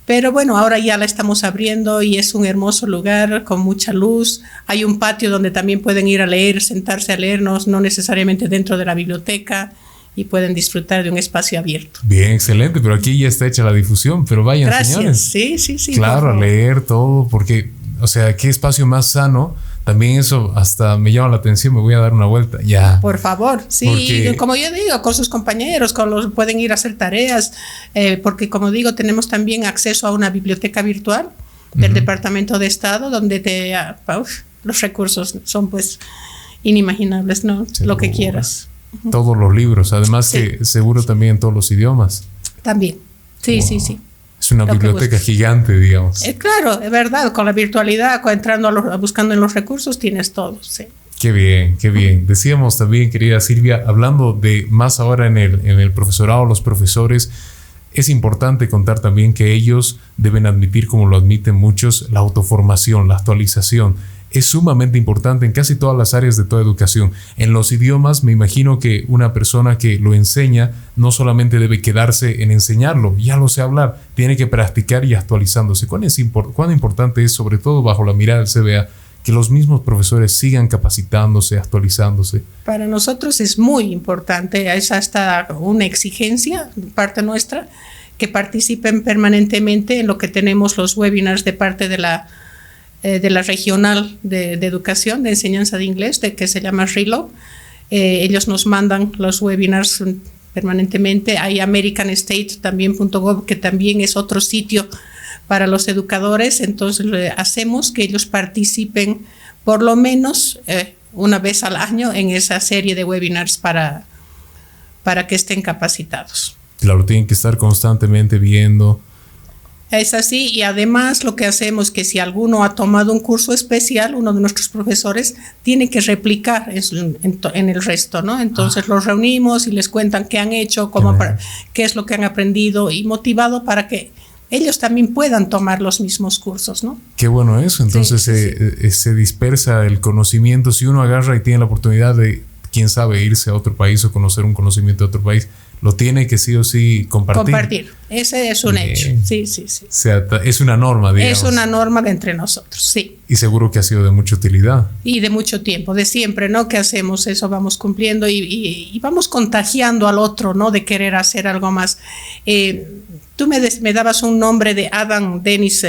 Pero bueno, ahora ya la estamos abriendo y es un hermoso lugar con mucha luz. Hay un patio donde también pueden ir a leer, sentarse a leernos, no necesariamente dentro de la biblioteca y pueden disfrutar de un espacio abierto. Bien, excelente, pero aquí ya está hecha la difusión, pero vayan Gracias. señores. Sí, sí, sí. Claro, a leer todo, porque, o sea, qué espacio más sano también eso hasta me llama la atención, me voy a dar una vuelta, ya. Por favor, sí, como yo digo, con sus compañeros, con los pueden ir a hacer tareas, eh, porque como digo, tenemos también acceso a una biblioteca virtual del Departamento de Estado, donde te, ah, los recursos son pues inimaginables, ¿no? Lo que quieras. Todos los libros, además que seguro también todos los idiomas. También, sí, sí, sí. Es una biblioteca gigante, digamos. Eh, claro, es verdad, con la virtualidad, entrando a buscando en los recursos, tienes todo, sí. Qué bien, qué bien. Decíamos también, querida Silvia, hablando de más ahora en el, en el profesorado, los profesores, es importante contar también que ellos deben admitir, como lo admiten muchos, la autoformación, la actualización es sumamente importante en casi todas las áreas de toda educación. En los idiomas me imagino que una persona que lo enseña no solamente debe quedarse en enseñarlo, ya lo sé hablar, tiene que practicar y actualizándose. ¿Cuán, es cuán importante es, sobre todo bajo la mirada del CBA, que los mismos profesores sigan capacitándose, actualizándose? Para nosotros es muy importante, es hasta una exigencia parte nuestra, que participen permanentemente en lo que tenemos los webinars de parte de la eh, de la regional de, educación, de enseñanza de inglés, de, que se llama RILO. Eh, ellos nos mandan los webinars permanentemente. Hay americanstate también.gov, que también es otro sitio para los educadores. Entonces hacemos que ellos participen por lo menos eh, una vez al año en esa serie de webinars para, para que estén capacitados. Claro, tienen que estar constantemente viendo. Es así, y además lo que hacemos es que si alguno ha tomado un curso especial, uno de nuestros profesores tiene que replicar en, el resto, ¿no? Entonces ah. los reunimos y les cuentan qué han hecho, cómo, qué es lo que han aprendido y motivado para que ellos también puedan tomar los mismos cursos, ¿no? Qué bueno eso, entonces se, se dispersa el conocimiento, si uno agarra y tiene la oportunidad de, quién sabe, irse a otro país o conocer un conocimiento de otro país, lo tiene que sí o sí compartir. Compartir, ese es un hecho, sí, sí, sí. es una norma, digamos. Es una norma entre nosotros, sí. Y seguro que ha sido de mucha utilidad. Y de mucho tiempo, de siempre, ¿no? Que hacemos eso, vamos cumpliendo y, vamos contagiando al otro, ¿no? De querer hacer algo más. Eh, tú me, me, dabas un nombre de Adam Denis.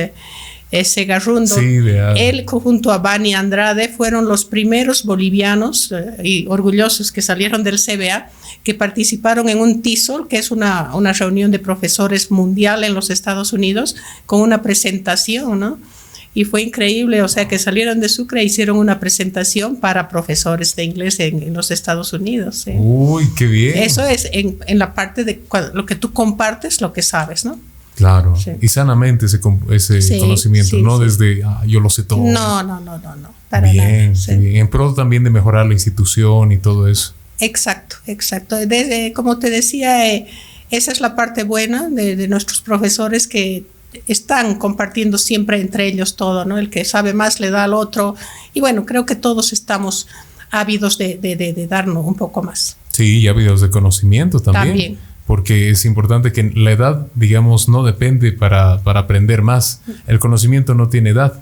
Eh, Segarrundo. Sí, Él junto a Bani Andrade fueron los primeros bolivianos eh, y orgullosos que salieron del CBA que participaron en un TISOL, que es una, una reunión de profesores mundial en los Estados Unidos, con una presentación, ¿no? y fue increíble, o sea, que salieron de Sucre e hicieron una presentación para profesores de inglés en, los Estados Unidos. Uy, qué bien. Eso es en, en, la parte de lo que tú compartes, lo que sabes, ¿no? Claro, y sanamente ese, ese conocimiento, no desde ah, yo lo sé todo. No, no, no, no, no. Para bien, bien, en pro también de mejorar la institución y todo eso. Exacto, exacto. Desde, como te decía, eh, esa es la parte buena de, nuestros profesores que están compartiendo siempre entre ellos todo, ¿no? El que sabe más le da al otro. Y bueno, creo que todos estamos ávidos de, de darnos un poco más. Sí, y ávidos de conocimiento también. También porque es importante que la edad, digamos, no depende para, para aprender más. El conocimiento no tiene edad.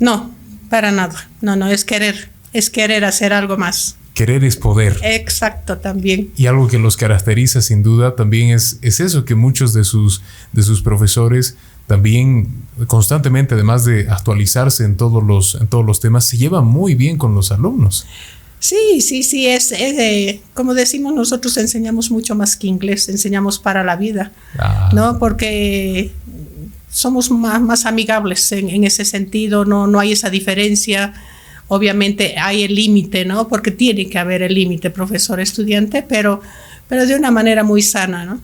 No, para nada. No, no, es querer, es querer hacer algo más. Querer es poder. Exacto, también. Y algo que los caracteriza sin duda también es, es eso, que muchos de sus, de sus profesores también constantemente, además de actualizarse en todos, los, en todos los temas, se llevan muy bien con los alumnos. Sí, sí, sí, es, como decimos nosotros enseñamos mucho más que inglés, enseñamos para la vida, ah. ¿no? Porque somos más, más amigables en, ese sentido, no, no hay esa diferencia. Obviamente hay el límite, ¿no? Porque tiene que haber el límite profesor-estudiante, pero, pero de una manera muy sana, ¿no?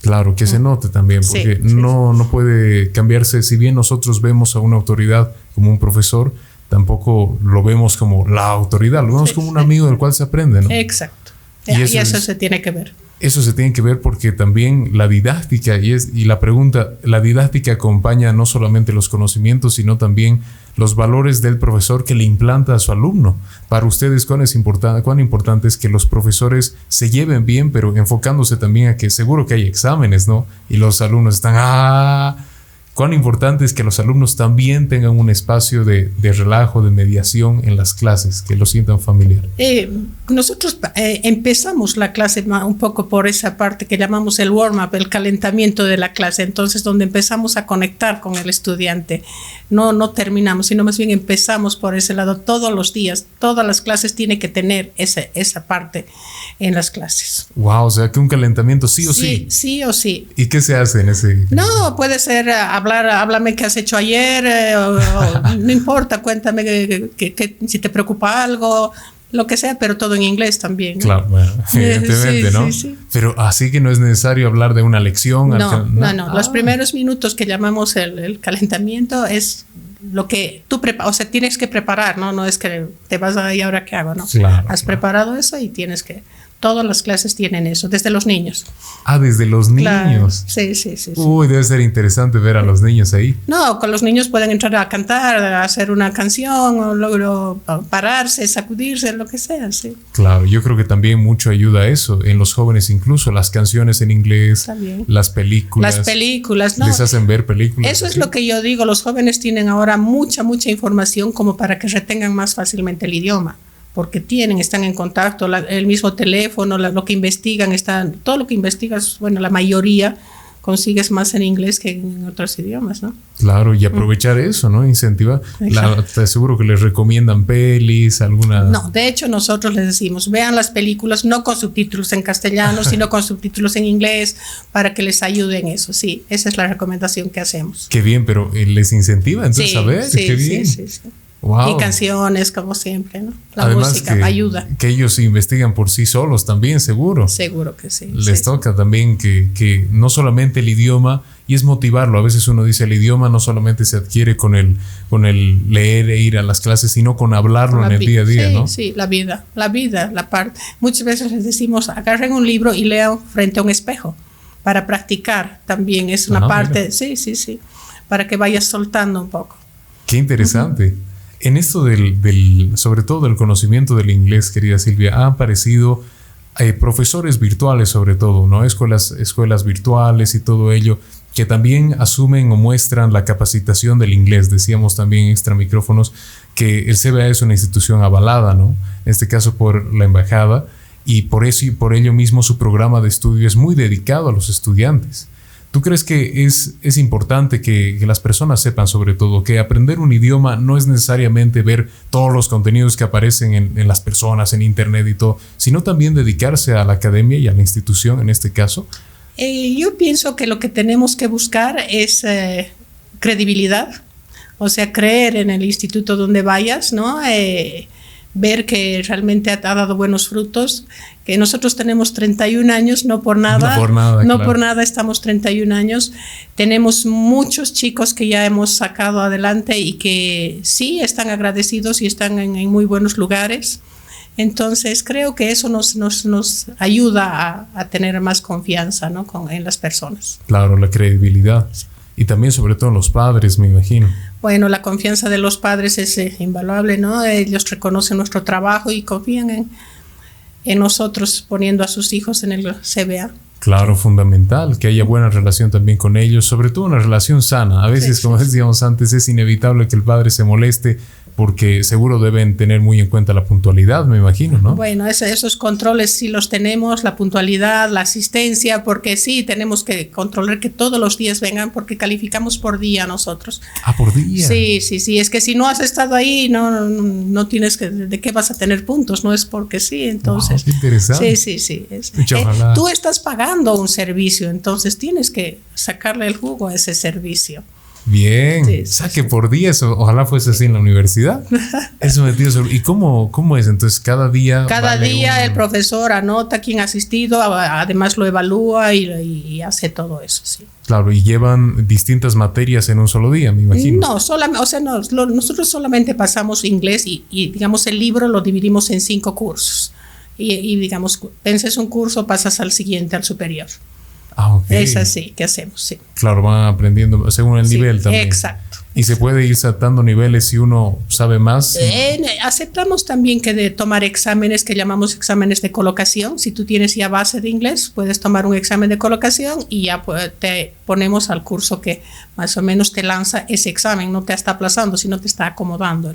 Claro, que se note también, porque no, no puede cambiarse, si bien nosotros vemos a una autoridad como un profesor, tampoco lo vemos como la autoridad, lo vemos como un amigo del cual se aprende, ¿no? Exacto. Y, eso, se tiene que ver. Eso se tiene que ver porque también la didáctica y, es, y la pregunta, la didáctica acompaña no solamente los conocimientos, sino también los valores del profesor que le implanta a su alumno. Para ustedes, ¿cuán, es cuán importante es que los profesores se lleven bien, pero enfocándose también a que seguro que hay exámenes, ¿no? Y los alumnos están, ah, cuán importante es que los alumnos también tengan un espacio de, relajo, de mediación en las clases, que lo sientan familiar. Eh, nosotros eh, empezamos la clase un poco por esa parte que llamamos el warm-up, el calentamiento de la clase, entonces donde empezamos a conectar con el estudiante. No, no terminamos, sino más bien empezamos por ese lado todos los días. Todas las clases tienen que tener ese, esa parte en las clases. Wow, o sea que un calentamiento sí o sí. Sí, sí o sí. ¿Y qué se hace en ese? No, puede ser eh, hablar, háblame qué has hecho ayer, eh, no importa, cuéntame que, si te preocupa algo, lo que sea, pero todo en inglés también. Claro, evidentemente, ¿no? Pero así que no es necesario hablar de una lección. No, no, no, Los ah. primeros minutos que llamamos el, calentamiento es lo que tú preparas, o sea, tienes que preparar, ¿no? No es que te vas ahí ahora qué hago, ¿no? Has preparado eso y tienes que Todas las clases tienen eso, desde los niños. Ah, desde los niños. Sí, sí, sí, Uy, debe ser interesante ver a los niños ahí. No, con los niños pueden entrar a cantar, a hacer una canción, o luego pararse, sacudirse, lo que sea, sí. Claro, yo creo que también mucho ayuda a eso, en los jóvenes incluso, las canciones en inglés, también. las películas. Las películas, ¿no? Les hacen ver películas. Eso es lo que yo digo, los jóvenes tienen ahora mucha, mucha información como para que retengan más fácilmente el idioma porque tienen, están en contacto, el mismo teléfono, lo que investigan, están, todo lo que investigas, bueno, la mayoría consigues más en inglés que en otros idiomas, ¿no? Claro, y aprovechar eso, ¿no? Incentiva. te aseguro que les recomiendan pelis, alguna... No, de hecho nosotros les decimos, vean las películas no con subtítulos en castellano, sino con subtítulos en inglés, para que les ayuden eso, sí, esa es la recomendación que hacemos. Qué bien, pero eh, les incentiva entonces a ver, qué bien. Sí, sí, sí. Y canciones, como siempre, ¿no? La música ayuda. Que ellos investigan por sí solos también, seguro. Seguro que sí. Les toca también que, que, no solamente el idioma, y es motivarlo. A veces uno dice el idioma no solamente se adquiere con el, con el leer e ir a las clases, sino con hablarlo en el día a día, sí, ¿no? Sí, la vida, la vida, la parte. Muchas veces les decimos, agarren un libro y lean frente a un espejo para practicar también. Es una ah, parte, sí, sí, sí, para que vayas soltando un poco. Qué interesante. En esto del, sobre todo del conocimiento del inglés, querida Silvia, ha aparecido eh, profesores virtuales sobre todo, ¿no? Escuelas, escuelas virtuales y todo ello, que también asumen o muestran la capacitación del inglés. Decíamos también extra micrófonos que el CBA es una institución avalada, ¿no? En este caso por la embajada, y por eso y por ello mismo su programa de estudio es muy dedicado a los estudiantes. ¿Tú crees que es, es importante que, las personas sepan sobre todo que aprender un idioma no es necesariamente ver todos los contenidos que aparecen en, las personas, en Internet y todo, sino también dedicarse a la academia y a la institución en este caso? Eh, yo pienso que lo que tenemos que buscar es eh, credibilidad, o sea, creer en el instituto donde vayas, ¿no? Eh, ver que realmente ha, dado buenos frutos, que nosotros tenemos 31 años, no por nada, no por nada, estamos 31 años, tenemos muchos chicos que ya hemos sacado adelante y que sí están agradecidos y están en, muy buenos lugares. Entonces creo que eso nos, nos, nos ayuda a, tener más confianza ¿no? Con, en las personas. Claro, la credibilidad. Y también sobre todo los padres, me imagino. Bueno, la confianza de los padres es eh, invaluable, ¿no? Ellos reconocen nuestro trabajo y confían en, en nosotros poniendo a sus hijos en el CBA. Claro, fundamental, que haya buena relación también con ellos, sobre todo una relación sana. A veces, como decíamos antes, es inevitable que el padre se moleste porque seguro deben tener muy en cuenta la puntualidad, me imagino, ¿no? Bueno, esos controles sí los tenemos, la puntualidad, la asistencia, porque sí tenemos que controlar que todos los días vengan, porque calificamos por día nosotros. Ah, por día. Sí, sí, sí, es que si no has estado ahí, no, no, tienes que, de qué vas a tener puntos, no es porque sí, entonces. interesante. Sí, sí, sí. Eh, tú estás pagando un servicio, entonces tienes que sacarle el jugo a ese servicio. Bien, saque por 10, ojalá fuese así en la universidad. Eso metido ¿Y cómo, cómo es? Entonces, cada día. Cada día el profesor anota quién ha asistido, además lo evalúa y, hace todo eso, sí. Claro, y llevan distintas materias en un solo día, me imagino. No, solamente, o sea, nosotros solamente pasamos inglés y, digamos, el libro lo dividimos en cinco cursos. Y, y digamos, penses un curso, pasas al siguiente, al superior. Ah, Es así que hacemos, sí. Claro, van aprendiendo según el nivel también. Exacto. ¿Y se puede ir saltando niveles si uno sabe más? Eh, aceptamos también que de tomar exámenes que llamamos exámenes de colocación. Si tú tienes ya base de inglés, puedes tomar un examen de colocación y ya te ponemos al curso que más o menos te lanza ese examen. No te está aplazando, sino te está acomodando.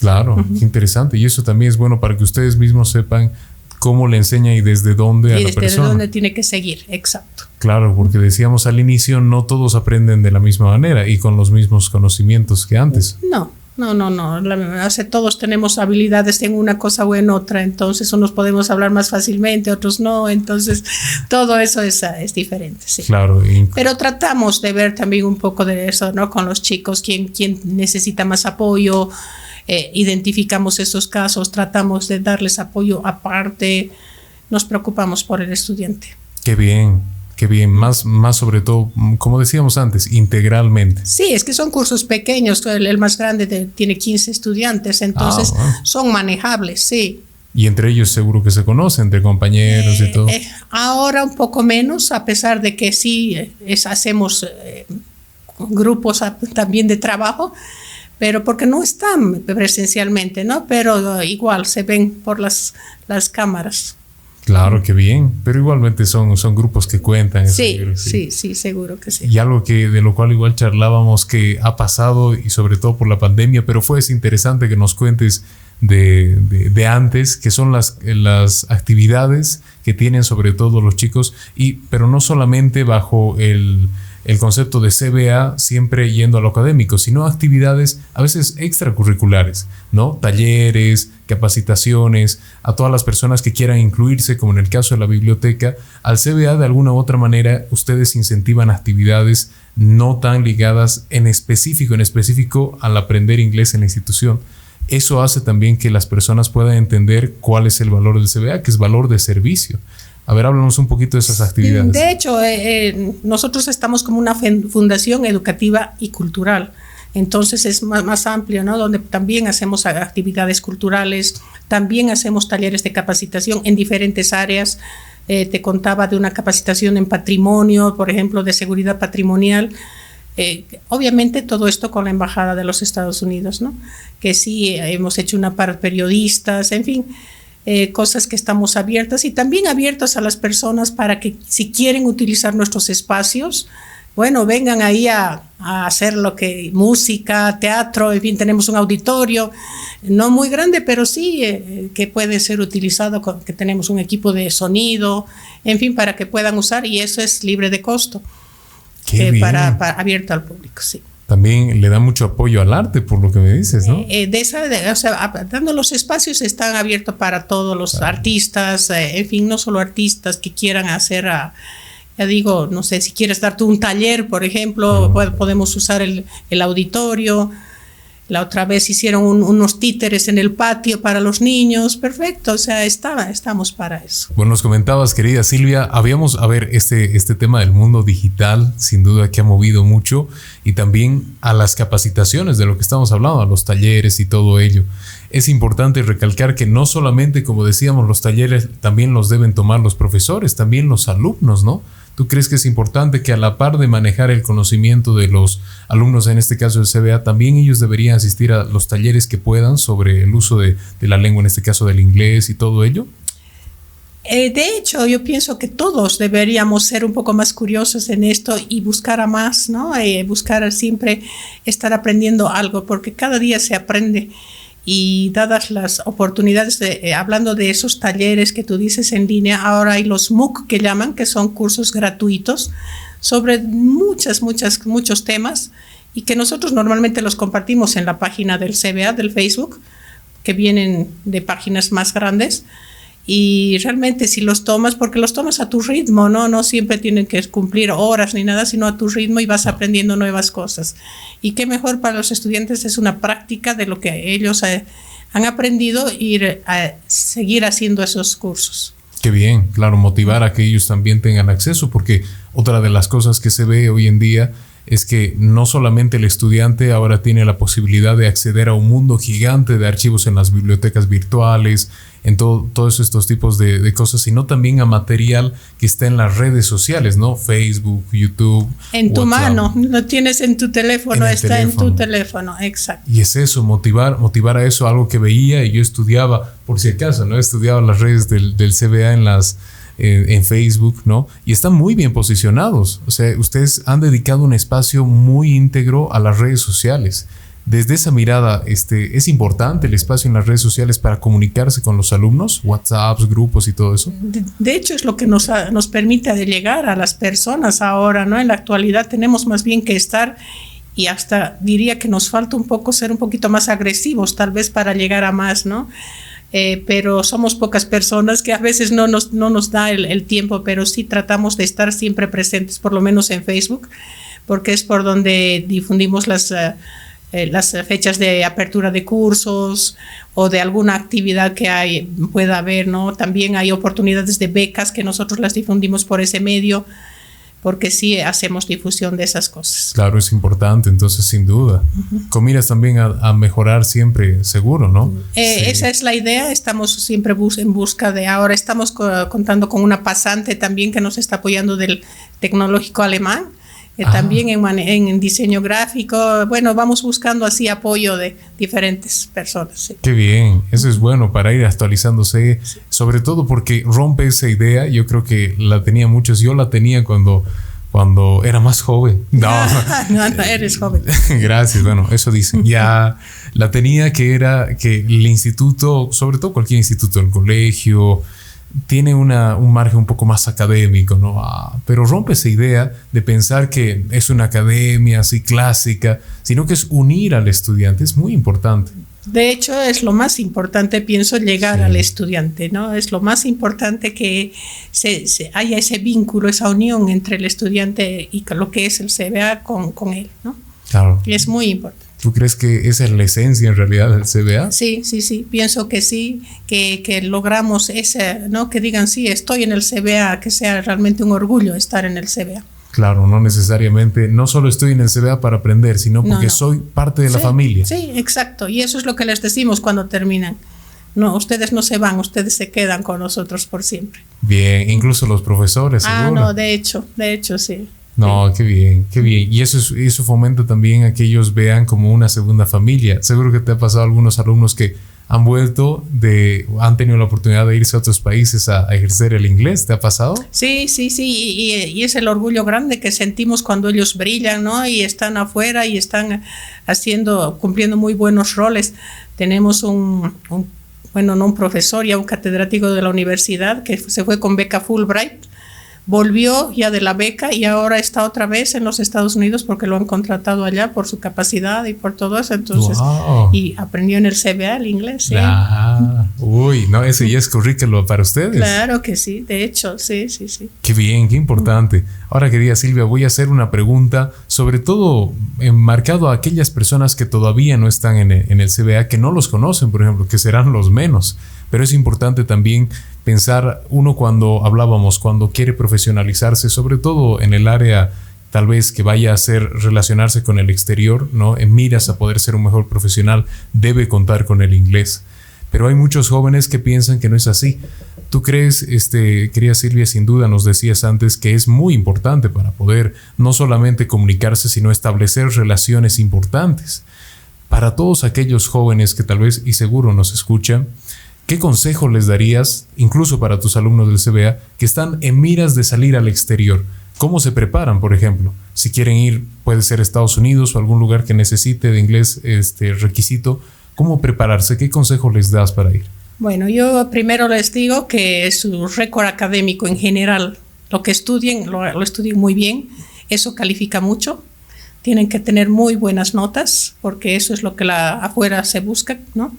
Claro, interesante. Y eso también es bueno para que ustedes mismos sepan cómo le enseña y desde dónde a la persona. desde dónde tiene que seguir, exacto. Claro, porque decíamos al inicio, no todos aprenden de la misma manera y con los mismos conocimientos que antes. No, no, no, no. hace, todos tenemos habilidades en una cosa o en otra, entonces unos podemos hablar más fácilmente, otros no, entonces todo eso es, es diferente, sí. Claro. Pero tratamos de ver también un poco de eso, ¿no? Con los chicos, quién, quién necesita más apoyo, eh, identificamos esos casos, tratamos de darles apoyo aparte, nos preocupamos por el estudiante. Qué bien, qué bien, más, más sobre todo, como decíamos antes, integralmente. Sí, es que son cursos pequeños, el, más grande tiene 15 estudiantes, entonces ah, son manejables, sí. Y entre ellos seguro que se conocen, entre compañeros y eh, todo. Eh, ahora un poco menos, a pesar de que sí es, hacemos grupos también de trabajo, pero porque no están presencialmente, ¿no? Pero igual se ven por las, las cámaras. Claro, que bien, pero igualmente son, son grupos que cuentan. Sí, sí, sí, seguro que sí. Y algo que de lo cual igual charlábamos que ha pasado y sobre todo por la pandemia, pero fue interesante que nos cuentes de, de, antes, que son las, las actividades que tienen sobre todo los chicos, y, pero no solamente bajo el, el concepto de CBA siempre yendo a lo académico, sino actividades a veces extracurriculares, ¿no? Talleres, capacitaciones, a todas las personas que quieran incluirse, como en el caso de la biblioteca, al CBA de alguna u otra manera ustedes incentivan actividades no tan ligadas en específico, en específico al aprender inglés en la institución. Eso hace también que las personas puedan entender cuál es el valor del CBA, que es valor de servicio. A ver, háblanos un poquito de esas actividades. De hecho, eh, eh, nosotros estamos como una fundación educativa y cultural. Entonces es más, amplio, ¿no? Donde también hacemos actividades culturales, también hacemos talleres de capacitación en diferentes áreas. Eh, te contaba de una capacitación en patrimonio, por ejemplo, de seguridad patrimonial. Obviamente todo esto con la Embajada de los Estados Unidos, ¿no? Que sí, hemos hecho una para periodistas, en fin, eh, cosas que estamos abiertas y también abiertas a las personas para que si quieren utilizar nuestros espacios, bueno, vengan ahí a, hacer lo que música, teatro, en fin, tenemos un auditorio, no muy grande, pero sí eh, que puede ser utilizado, que tenemos un equipo de sonido, en fin, para que puedan usar y eso es libre de costo, eh, para, abierto al público, sí. También le da mucho apoyo al arte, por lo que me dices, ¿no? Eh, de esa, o sea, dando los espacios están abiertos para todos los artistas, en fin, no solo artistas que quieran hacer a ya digo, no sé, si quieres darte un taller, por ejemplo, podemos usar el, auditorio. La otra vez hicieron unos títeres en el patio para los niños. Perfecto, o sea, estaba, estamos para eso. Bueno, nos comentabas, querida Silvia, habíamos, a ver, este, este tema del mundo digital, sin duda que ha movido mucho, y también a las capacitaciones de lo que estamos hablando, a los talleres y todo ello. Es importante recalcar que no solamente, como decíamos, los talleres también los deben tomar los profesores, también los alumnos, ¿no? ¿Tú crees que es importante que a la par de manejar el conocimiento de los alumnos, en este caso del CBA, también ellos deberían asistir a los talleres que puedan sobre el uso de, la lengua, en este caso del inglés y todo ello? Eh, de hecho, yo pienso que todos deberíamos ser un poco más curiosos en esto y buscar a más, ¿no? Eh, buscar siempre estar aprendiendo algo, porque cada día se aprende y dadas las oportunidades, de, eh, hablando de esos talleres que tú dices en línea, ahora hay los MOOC que llaman, que son cursos gratuitos sobre muchas, muchas, muchos temas y que nosotros normalmente los compartimos en la página del CBA, del Facebook, que vienen de páginas más grandes y realmente si los tomas, porque los tomas a tu ritmo, ¿no? No siempre tienen que cumplir horas ni nada, sino a tu ritmo y vas aprendiendo nuevas cosas. Y qué mejor para los estudiantes es una práctica de lo que ellos eh, han aprendido y a seguir haciendo esos cursos. Qué bien, claro, motivar a que ellos también tengan acceso, porque otra de las cosas que se ve hoy en día es que no solamente el estudiante ahora tiene la posibilidad de acceder a un mundo gigante de archivos en las bibliotecas virtuales, en todos estos tipos de, cosas, sino también a material que está en las redes sociales, ¿no? Facebook, YouTube. En tu mano, lo tienes en tu teléfono, está en tu teléfono, exacto. Y es eso, motivar, motivar a eso, algo que veía y yo estudiaba, por si acaso, ¿no? Estudiaba las redes del, del CBA en las en Facebook, ¿no? Y están muy bien posicionados. O sea, ustedes han dedicado un espacio muy íntegro a las redes sociales. Desde esa mirada, este, ¿es importante el espacio en las redes sociales para comunicarse con los alumnos? WhatsApps, grupos y todo eso. De, hecho, es lo que nos, nos permite llegar a las personas ahora, ¿no? En la actualidad tenemos más bien que estar y hasta diría que nos falta un poco ser un poquito más agresivos, tal vez para llegar a más, ¿no? Eh, pero somos pocas personas que a veces no nos, no nos da el, tiempo, pero sí tratamos de estar siempre presentes, por lo menos en Facebook, porque es por donde difundimos las, eh, eh, las fechas de apertura de cursos o de alguna actividad que hay, pueda haber, ¿no? También hay oportunidades de becas que nosotros las difundimos por ese medio porque sí hacemos difusión de esas cosas. Claro, es importante, entonces sin duda. Con miras también a, mejorar siempre, seguro, ¿no? Eh, esa es la idea, estamos siempre en busca de, ahora estamos contando con una pasante también que nos está apoyando del tecnológico alemán eh, también en, diseño gráfico. Bueno, vamos buscando así apoyo de diferentes personas. Qué bien, eso es bueno para ir actualizándose, sobre todo porque rompe esa idea. Yo creo que la tenía muchos, yo la tenía cuando cuando era más joven. No, no, eres joven. Gracias, bueno, eso dicen. Ya la tenía que era que el instituto, sobre todo cualquier instituto, el colegio, tiene una, un margen un poco más académico, ¿no? Ah, pero rompe esa idea de pensar que es una academia así clásica, sino que es unir al estudiante, es muy importante. De hecho, es lo más importante, pienso, llegar al estudiante, ¿no? Es lo más importante que se, haya ese vínculo, esa unión entre el estudiante y lo que es el CBA con, con él, ¿no? Claro. Y es muy importante. ¿Tú crees que esa es la esencia en realidad del CBA? Sí, sí, sí, pienso que sí, que, que, logramos ese, ¿no? Que digan, sí, estoy en el CBA, que sea realmente un orgullo estar en el CBA. Claro, no necesariamente, no solo estoy en el CBA para aprender, sino porque soy parte de la familia. Sí, exacto, y eso es lo que les decimos cuando terminan. No, ustedes no se van, ustedes se quedan con nosotros por siempre. Bien, incluso los profesores. Ah, no, de hecho, de hecho, sí. No, qué bien, qué bien. Y eso, eso fomenta también a que ellos vean como una segunda familia. Seguro que te ha pasado a algunos alumnos que han vuelto de, han tenido la oportunidad de irse a otros países a, ejercer el inglés. ¿Te ha pasado? Sí, sí, sí. Y, y, es el orgullo grande que sentimos cuando ellos brillan, ¿no? Y están afuera y están haciendo, cumpliendo muy buenos roles. Tenemos un, un bueno, no un profesor, ya un catedrático de la universidad que se fue con beca Fulbright volvió ya de la beca y ahora está otra vez en los Estados Unidos porque lo han contratado allá por su capacidad y por todo eso. Entonces, y aprendió en el CBA el inglés. ¿sí? Ah, uy, no, ese ya es currículo para ustedes. Claro que sí, de hecho, sí, sí, sí. Qué bien, qué importante. Ahora, querida Silvia, voy a hacer una pregunta, sobre todo enmarcado a aquellas personas que todavía no están en el, en el CBA, que no los conocen, por ejemplo, que serán los menos. Pero es importante también pensar uno cuando hablábamos, cuando quiere profesionalizarse, sobre todo en el área tal vez que vaya a hacer relacionarse con el exterior, ¿no? En miras a poder ser un mejor profesional, debe contar con el inglés. Pero hay muchos jóvenes que piensan que no es así. ¿Tú crees, este, querida Silvia, sin duda nos decías antes que es muy importante para poder no solamente comunicarse, sino establecer relaciones importantes? Para todos aquellos jóvenes que tal vez y seguro nos escuchan, ¿Qué consejo les darías, incluso para tus alumnos del CBA, que están en miras de salir al exterior? ¿Cómo se preparan, por ejemplo? Si quieren ir, puede ser Estados Unidos o algún lugar que necesite de inglés este requisito, ¿cómo prepararse? ¿Qué consejo les das para ir? Bueno, yo primero les digo que su récord académico en general, lo que estudien, lo, lo estudien muy bien, eso califica mucho. Tienen que tener muy buenas notas, porque eso es lo que la, afuera se busca, ¿no?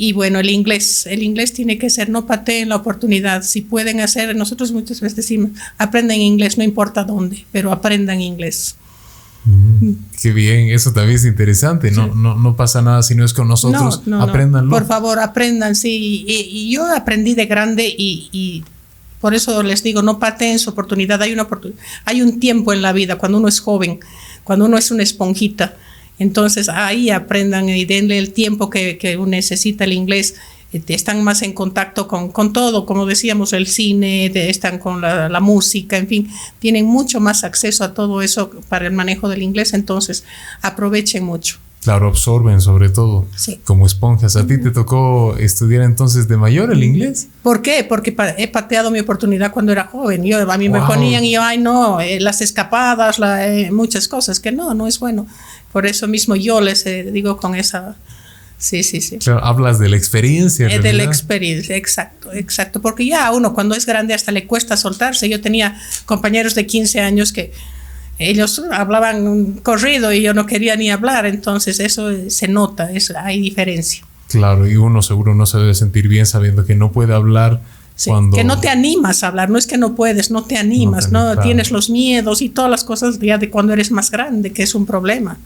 Y bueno, el inglés, el inglés tiene que ser, no pateen la oportunidad. Si pueden hacer, nosotros muchas veces decimos, aprendan inglés, no importa dónde, pero aprendan inglés. Mm, qué bien, eso también es interesante. No, no, no pasa nada si no es con nosotros. No, aprendanlo. Por favor, aprendan, sí. Y, yo aprendí de grande y, y, por eso les digo, no pateen su oportunidad. Hay, una oportunidad. hay un tiempo en la vida cuando uno es joven, cuando uno es una esponjita entonces ahí aprendan y denle el tiempo que, que necesita el inglés. Este, están más en contacto con, con todo, como decíamos, el cine, están con la, la, música, en fin, tienen mucho más acceso a todo eso para el manejo del inglés, entonces aprovechen mucho. Claro, absorben sobre todo como esponjas. ¿A ti te tocó estudiar entonces de mayor el inglés? ¿Por qué? Porque he pateado mi oportunidad cuando era joven. Yo, a mí me ponían y yo, ay no, eh, las escapadas, eh, muchas cosas, que no, no es bueno. Por eso mismo yo les eh, digo con esa... Sí, sí, sí. hablas de la experiencia. Eh, de la experiencia, exacto, exacto. Porque ya uno cuando es grande hasta le cuesta soltarse. Yo tenía compañeros de 15 años que ellos hablaban un corrido y yo no quería ni hablar, entonces eso se nota, es, hay diferencia. Claro, y uno seguro no se debe sentir bien sabiendo que no puede hablar cuando... Que no te animas a hablar, no es que no puedes, no te animas, no, tienes los miedos y todas las cosas ya de cuando eres más grande, que es un problema.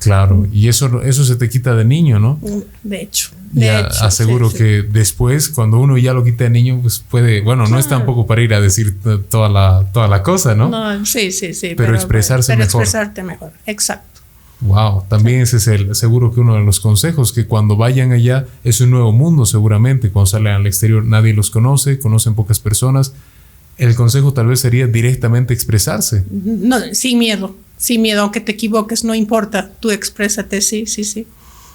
Claro, y eso, eso se te quita de niño, ¿no? De hecho. De aseguro que después, cuando uno ya lo quita de niño, pues puede, bueno, no es tampoco para ir a decir toda la, toda la cosa, ¿no? No, sí, sí, sí. Pero, expresarse pero mejor. expresarte mejor, exacto. Wow, también ese es el, seguro que uno de los consejos, que cuando vayan allá es un nuevo mundo seguramente, cuando salen al exterior nadie los conoce, conocen pocas personas, el consejo tal vez sería directamente expresarse. No, sin miedo, sin miedo, aunque te equivoques, no importa, tú exprésate, sí, sí, sí.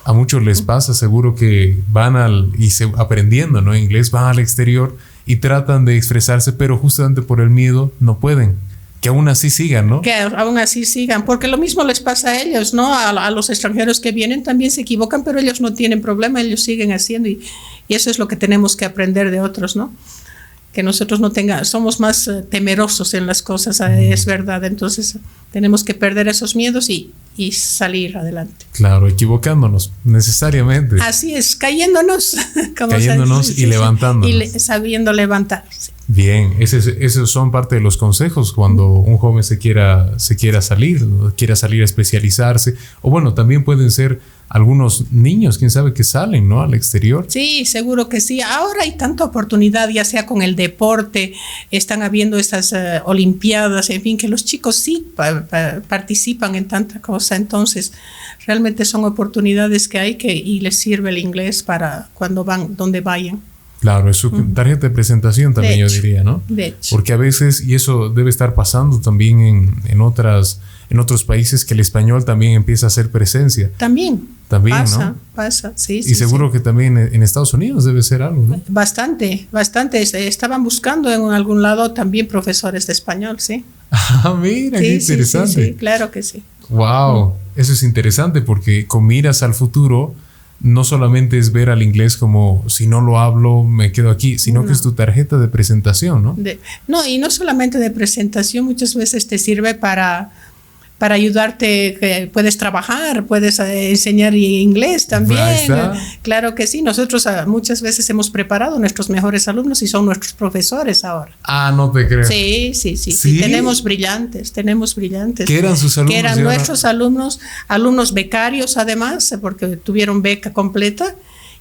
A muchos les pasa, seguro que van al, y se, aprendiendo, ¿no? Inglés, van al exterior y tratan de expresarse, pero justamente por el miedo no pueden. Que aún así sigan, ¿no? Que aún así sigan, porque lo mismo les pasa a ellos, ¿no? A, a los extranjeros que vienen también se equivocan, pero ellos no tienen problema, ellos siguen haciendo y, y eso es lo que tenemos que aprender de otros, ¿no? Que nosotros no tengamos, somos más eh, temerosos en las cosas, eh, es verdad. Entonces tenemos que perder esos miedos y, y, salir adelante. Claro, equivocándonos necesariamente. Así es, cayéndonos. cayéndonos y levantándonos. Y sabiendo levantarse. Bien, esos, son parte de los consejos cuando un joven se quiera, se quiera salir, quiera salir a especializarse. O bueno, también pueden ser algunos niños, quién sabe, que salen, ¿no? Al exterior. Sí, seguro que sí. Ahora hay tanta oportunidad, ya sea con el deporte, están habiendo estas eh, olimpiadas, en fin, que los chicos sí participan en tanta cosa. Entonces, realmente son oportunidades que hay que y les sirve el inglés para cuando van, donde vayan. Claro, es su tarjeta de presentación también, yo diría, ¿no? De hecho. Porque a veces, y eso debe estar pasando también en, en otras en otros países que el español también empieza a hacer presencia. También. También, pasa, ¿no? Pasa, sí. Y seguro que también en Estados Unidos debe ser algo, ¿no? Bastante, bastante. Estaban buscando en algún lado también profesores de español, sí. Ah, mira, qué interesante. Sí, claro que sí. Wow, eso es interesante porque con miras al futuro, no solamente es ver al inglés como si no lo hablo me quedo aquí, sino que es tu tarjeta de presentación, ¿no? no, y no solamente de presentación, muchas veces te sirve para para ayudarte, que puedes trabajar, puedes eh, enseñar inglés también. Claro que sí, nosotros ah, muchas veces hemos preparado nuestros mejores alumnos y son nuestros profesores ahora. Ah, no te creo. Sí, sí, sí, sí. tenemos brillantes, tenemos brillantes. ¿Qué eran sus alumnos? Que eran nuestros alumnos, alumnos becarios además, porque tuvieron beca completa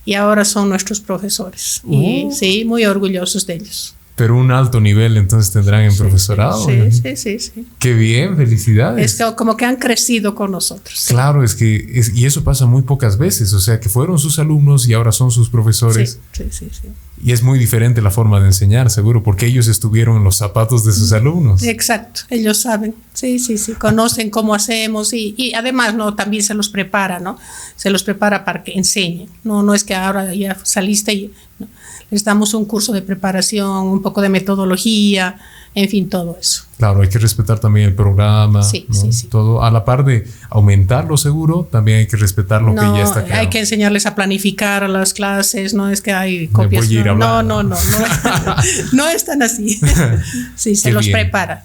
y ahora son nuestros profesores. Y oh. sí, muy orgullosos de ellos. Pero un alto nivel entonces tendrán en profesorado. Sí, sí, sí, sí. Qué bien, felicidades. Es como que han crecido con nosotros. Claro, es que, y eso pasa muy pocas veces, o sea, que fueron sus alumnos y ahora son sus profesores. Sí, sí, sí. Y es muy diferente la forma de enseñar, seguro, porque ellos estuvieron en los zapatos de sus alumnos. Exacto, ellos saben, sí, sí, sí, conocen cómo hacemos y, y además, ¿no? También se los prepara, ¿no? Se los prepara para que enseñen, no, no es que ahora ya saliste y les damos un curso de preparación, un poco de metodología, en fin, todo eso. Claro, hay que respetar también el programa, sí, sí, sí. todo a la par de aumentarlo seguro, también hay que respetar lo que ya está claro. Hay que enseñarles a planificar las clases, no es que hay copias. no, no, no, no, no, no están así. sí, se los prepara.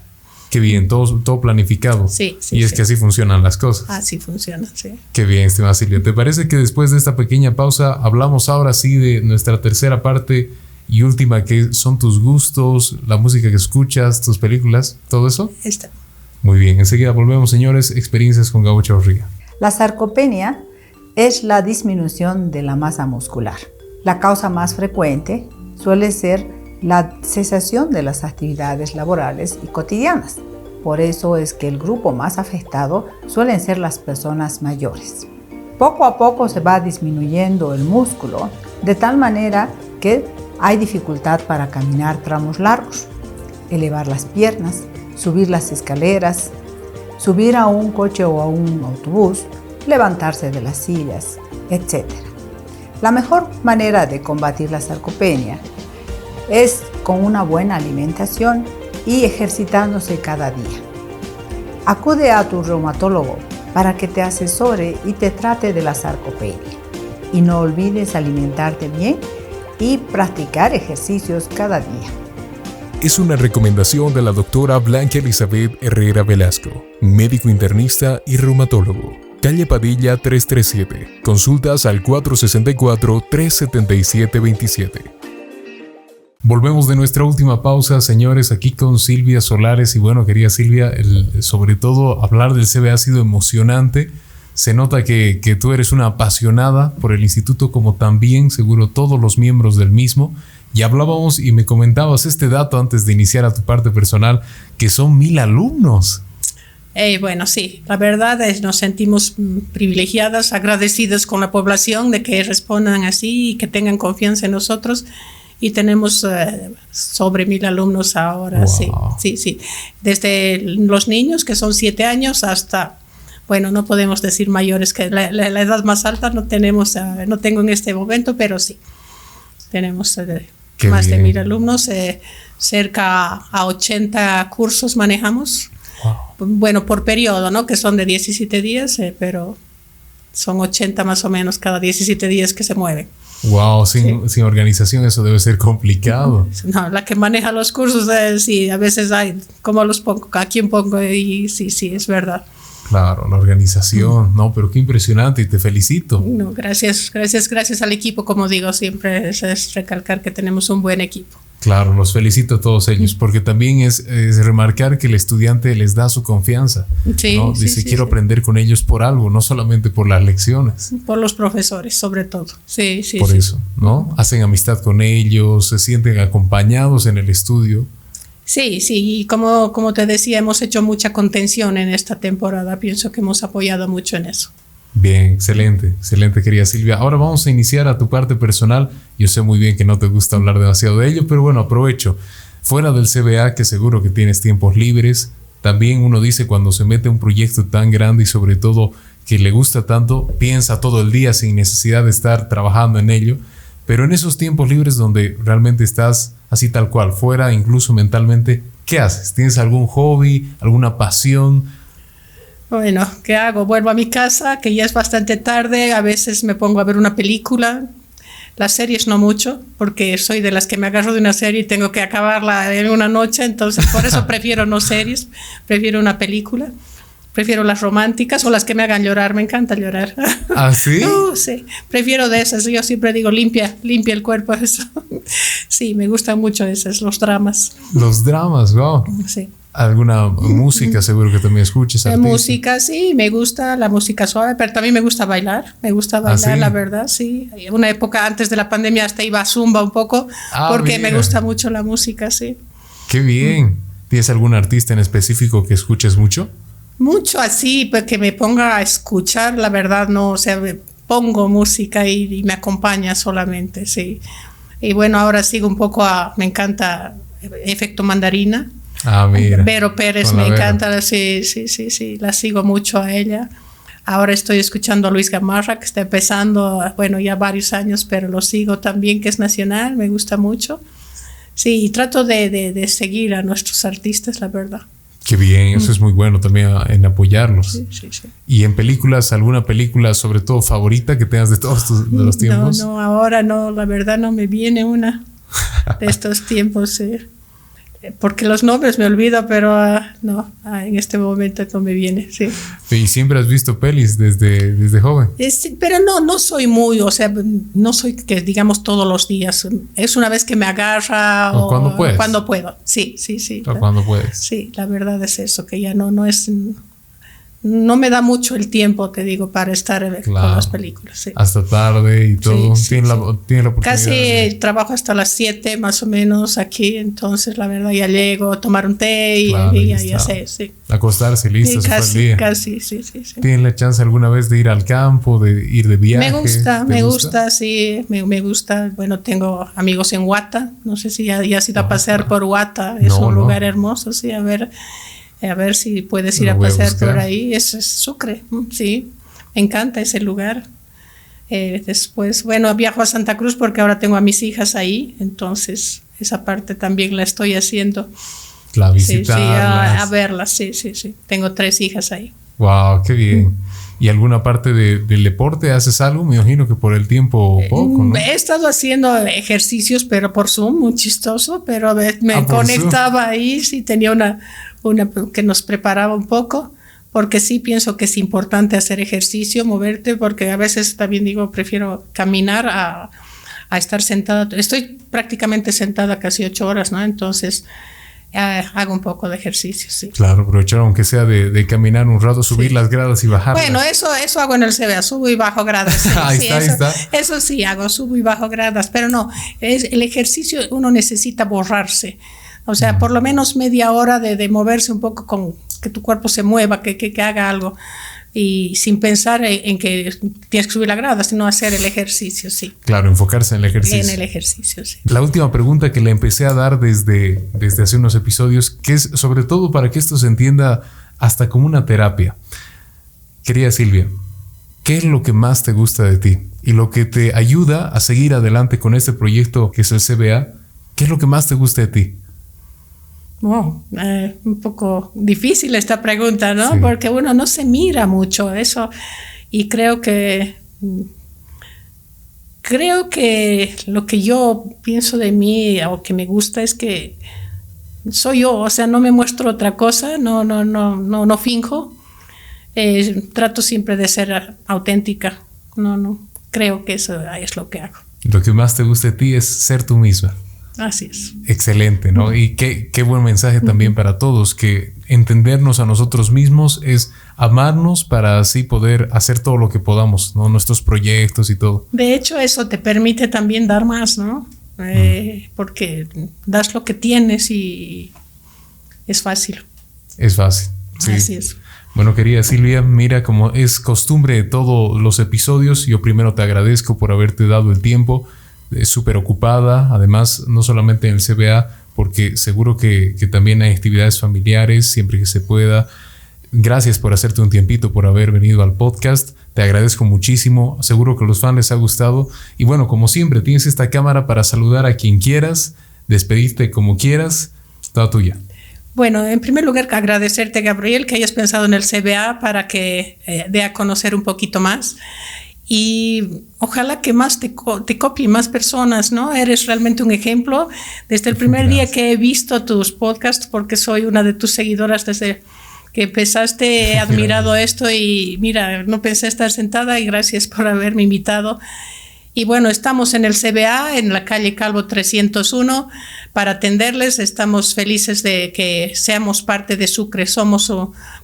Qué bien, todo, todo planificado. Sí, sí. Y es que así funcionan las cosas. Así funcionan, sí. Qué bien, estimada Silvia. ¿Te parece que después de esta pequeña pausa hablamos ahora sí de nuestra tercera parte y última, que son tus gustos, la música que escuchas, tus películas, todo eso? Está. Muy bien, enseguida volvemos, señores. Experiencias con Gabo Chavarría. La sarcopenia es la disminución de la masa muscular. La causa más frecuente suele ser la cesación de las actividades laborales y cotidianas. Por eso es que el grupo más afectado suelen ser las personas mayores. Poco a poco se va disminuyendo el músculo de tal manera que hay dificultad para caminar tramos largos, elevar las piernas, subir las escaleras, subir a un coche o a un autobús, levantarse de las sillas, etc. La mejor manera de combatir la sarcopenia es con una buena alimentación y ejercitándose cada día. Acude a tu reumatólogo para que te asesore y te trate de la sarcopenia. Y no olvides alimentarte bien y practicar ejercicios cada día. Es una recomendación de la doctora Blanca Elizabeth Herrera Velasco, médico internista y reumatólogo. Calle Padilla 337. Consultas al 464 377 27. Volvemos de nuestra última pausa, señores, aquí con Silvia Solares. Y bueno, querida Silvia, sobre todo hablar del CBA ha sido emocionante. Se nota que, tú eres una apasionada por el instituto, como también seguro todos los miembros del mismo. Y hablábamos y me comentabas este dato antes de iniciar a tu parte personal, que son mil alumnos. Eh, bueno, sí, la verdad es nos sentimos mm, privilegiadas, agradecidas con la población de que respondan así y que tengan confianza en nosotros y tenemos eh, sobre mil alumnos ahora, sí, sí, sí. Desde los niños que son siete años hasta, bueno, no podemos decir mayores que la, edad más alta no tenemos, eh, no tengo en este momento, pero sí, tenemos eh, más de mil alumnos, cerca a 80 cursos manejamos. Bueno, por periodo, ¿no? Que son de 17 días, pero son 80 más o menos cada 17 días que se mueven. Wow, sin, sin, organización eso debe ser complicado. No, la que maneja los cursos, eh, sí, a veces hay, ¿cómo los pongo? ¿A quién pongo? Y sí, sí, es verdad. Claro, la organización, no, pero qué impresionante y te felicito. No, gracias, gracias, gracias al equipo, como digo, siempre es, recalcar que tenemos un buen equipo. Claro, los felicito a todos ellos, porque también es, remarcar que el estudiante les da su confianza. Sí, Dice, quiero aprender con ellos por algo, no solamente por las lecciones. Por los profesores, sobre todo. Sí, sí. Por eso, ¿no? Hacen amistad con ellos, se sienten acompañados en el estudio. Sí, sí, y como, como te decía, hemos hecho mucha contención en esta temporada. Pienso que hemos apoyado mucho en eso. Bien, excelente, excelente, querida Silvia. Ahora vamos a iniciar a tu parte personal. Yo sé muy bien que no te gusta hablar demasiado de ello, pero bueno, aprovecho. Fuera del CBA, que seguro que tienes tiempos libres, también uno dice cuando se mete un proyecto tan grande y sobre todo que le gusta tanto, piensa todo el día sin necesidad de estar trabajando en ello. Pero en esos tiempos libres donde realmente estás así tal cual, fuera incluso mentalmente, ¿qué haces? ¿Tienes algún hobby, alguna pasión? Bueno, ¿qué hago? Vuelvo a mi casa, que ya es bastante tarde, a veces me pongo a ver una película, las series no mucho, porque soy de las que me agarro de una serie y tengo que acabarla en una noche, entonces por eso prefiero no series, prefiero una película. Prefiero las románticas o las que me hagan llorar, me encanta llorar. ¿Ah, sí? sí, prefiero de esas. Yo siempre digo limpia, limpia el cuerpo. Eso. Sí, me gustan mucho esas, los dramas. Los dramas, wow. Sí. ¿Alguna música seguro que también escuches? La música, sí, me gusta la música suave, pero también me gusta bailar. Me gusta ¿Ah, bailar, la verdad, sí. Una época antes de la pandemia hasta iba a zumba un poco, ah, porque me gusta mucho la música, sí. Qué bien. ¿Tienes algún artista en específico que escuches mucho? mucho así, pues que me ponga a escuchar, la verdad no, o sea, pongo música y, me acompaña solamente, sí. Y bueno, ahora sigo un poco a, me encanta Efecto Mandarina. Ah, mira. Vero Pérez, me encanta, sí, sí, sí, sí, la sigo mucho a ella. Ahora estoy escuchando a Luis Gamarra, que está empezando, bueno, ya varios años, pero lo sigo también, que es nacional, me gusta mucho. Sí, y trato de, de seguir a nuestros artistas, la verdad. Qué bien, eso es muy bueno también en apoyarlos. Sí, sí, sí. Y en películas, alguna película sobre todo favorita que tengas de todos los tiempos. No, no, ahora no, la verdad no me viene una de estos tiempos. Porque los nombres me olvido, pero ah, no, ah, en este momento no me viene, sí. ¿Y siempre has visto pelis desde, desde joven? pero no, no soy muy, o sea, no soy que digamos todos los días. Es una vez que me agarra o, cuando puedes. Cuando puedo, sí, sí, sí. O cuando puedes. Sí, la verdad es eso, que ya no, no es no me da mucho el tiempo, te digo, para estar con las películas. Hasta tarde y todo. tiene, la, oportunidad. Casi trabajo hasta las 7 más o menos aquí, entonces la verdad ya llego a tomar un té y, ya, sé, sí. Acostarse, listo, casi, día. Casi, sí, sí, sí. ¿Tienen la chance alguna vez de ir al campo, de ir de viaje? Me gusta, me gusta? sí, me, gusta. Bueno, tengo amigos en Huata, no sé si ya, ya has ido a pasear por Huata, es un lugar hermoso, sí, a ver a ver si puedes ir a pasear por ahí. Eso es Sucre, sí, me encanta ese lugar. Eh, después, bueno, viajo a Santa Cruz porque ahora tengo a mis hijas ahí, entonces esa parte también la estoy haciendo. La visita. Sí, a, verlas, sí, sí, sí. Tengo tres hijas ahí. Wow, qué bien. ¿Y alguna parte del deporte haces algo? Me imagino que por el tiempo eh, poco, ¿no? He estado haciendo ejercicios, pero por Zoom, muy chistoso, pero me ah, conectaba ahí, sí tenía una, una que nos preparaba un poco, porque sí pienso que es importante hacer ejercicio, moverte, porque a veces también digo, prefiero caminar a, a estar sentada. Estoy prácticamente sentada casi ocho horas, ¿no? Entonces, eh, hago un poco de ejercicio, sí. Claro, aprovechar aunque sea de, caminar un rato, subir las gradas y bajar. Bueno, eso, eso hago en el CBA, subo y bajo gradas. ahí está, eso, está. Eso sí, hago, subo y bajo gradas, pero no, es, el ejercicio uno necesita borrarse. O sea, por lo menos media hora de, moverse un poco con que tu cuerpo se mueva, que, que, haga algo. Y sin pensar en, que tienes que subir la grada, sino hacer el ejercicio, sí. Claro, enfocarse en el ejercicio. En el ejercicio, sí. La última pregunta que le empecé a dar desde, desde hace unos episodios, que es sobre todo para que esto se entienda hasta como una terapia. Querida Silvia, ¿qué es lo que más te gusta de ti? Y lo que te ayuda a seguir adelante con este proyecto que es el CBA, ¿qué es lo que más te gusta de ti? Wow, eh, un poco difícil esta pregunta, ¿no? Porque uno no se mira mucho eso. y creo que creo que lo que yo pienso de mí o que me gusta es que soy yo, o sea, no me muestro otra cosa, no, no, no, no, no finjo. Eh, trato siempre de ser auténtica. No, no, creo que eso es lo que hago. Lo que más te gusta de ti es ser tú misma. Así es. Excelente, ¿no? Y qué, qué buen mensaje también para todos, que entendernos a nosotros mismos es amarnos para así poder hacer todo lo que podamos, ¿no? Nuestros proyectos y todo. De hecho, eso te permite también dar más, ¿no? Eh, porque das lo que tienes y es fácil. Es fácil. Sí. Así es. Bueno, querida Silvia, mira, como es costumbre de todos los episodios, yo primero te agradezco por haberte dado el tiempo, es súper ocupada, además, no solamente en el CBA, porque seguro que, que también hay actividades familiares, siempre que se pueda. Gracias por hacerte un tiempito, por haber venido al podcast. Te agradezco muchísimo. Seguro que a los fans les ha gustado. Y bueno, como siempre, tienes esta cámara para saludar a quien quieras, despedirte como quieras. Toda tuya. Bueno, en primer lugar, agradecerte, Gabriel, que hayas pensado en el CBA para que eh, dé a conocer un poquito más. Y ojalá que más te, co te copien más personas, ¿no? Eres realmente un ejemplo. Desde el primer día que he visto tus podcasts, porque soy una de tus seguidoras desde que empezaste, he admirado esto y mira, no pensé estar sentada y gracias por haberme invitado. Y bueno, estamos en el CBA, en la calle Calvo 301, para atenderles. Estamos felices de que seamos parte de Sucre, somos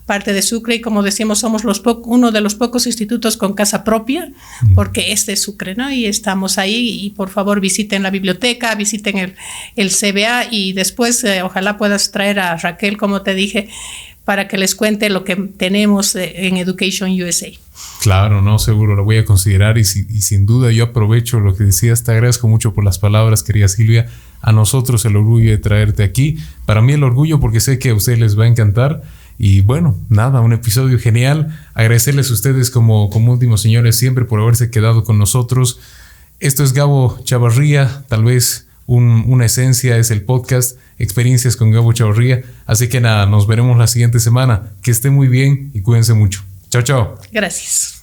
parte de Sucre y como decimos, somos los uno de los pocos institutos con casa propia, porque este es Sucre, ¿no? Y estamos ahí y por favor visiten la biblioteca, visiten el, el CBA y después eh, ojalá puedas traer a Raquel, como te dije, para que les cuente lo que tenemos en Education USA. Claro, no, seguro, lo voy a considerar y, sin duda yo aprovecho lo que decías, te agradezco mucho por las palabras, querida Silvia. A nosotros el orgullo de traerte aquí. Para mí el orgullo porque sé que a ustedes les va a encantar. Y bueno, nada, un episodio genial. Agradecerles a ustedes como, como últimos señores siempre por haberse quedado con nosotros. Esto es Gabo Chavarría, tal vez una esencia es el podcast Experiencias con Gabo Chavarría. Así que nada, nos veremos la siguiente semana. Que esté muy bien y cuídense mucho. Chao, chao. Gracias.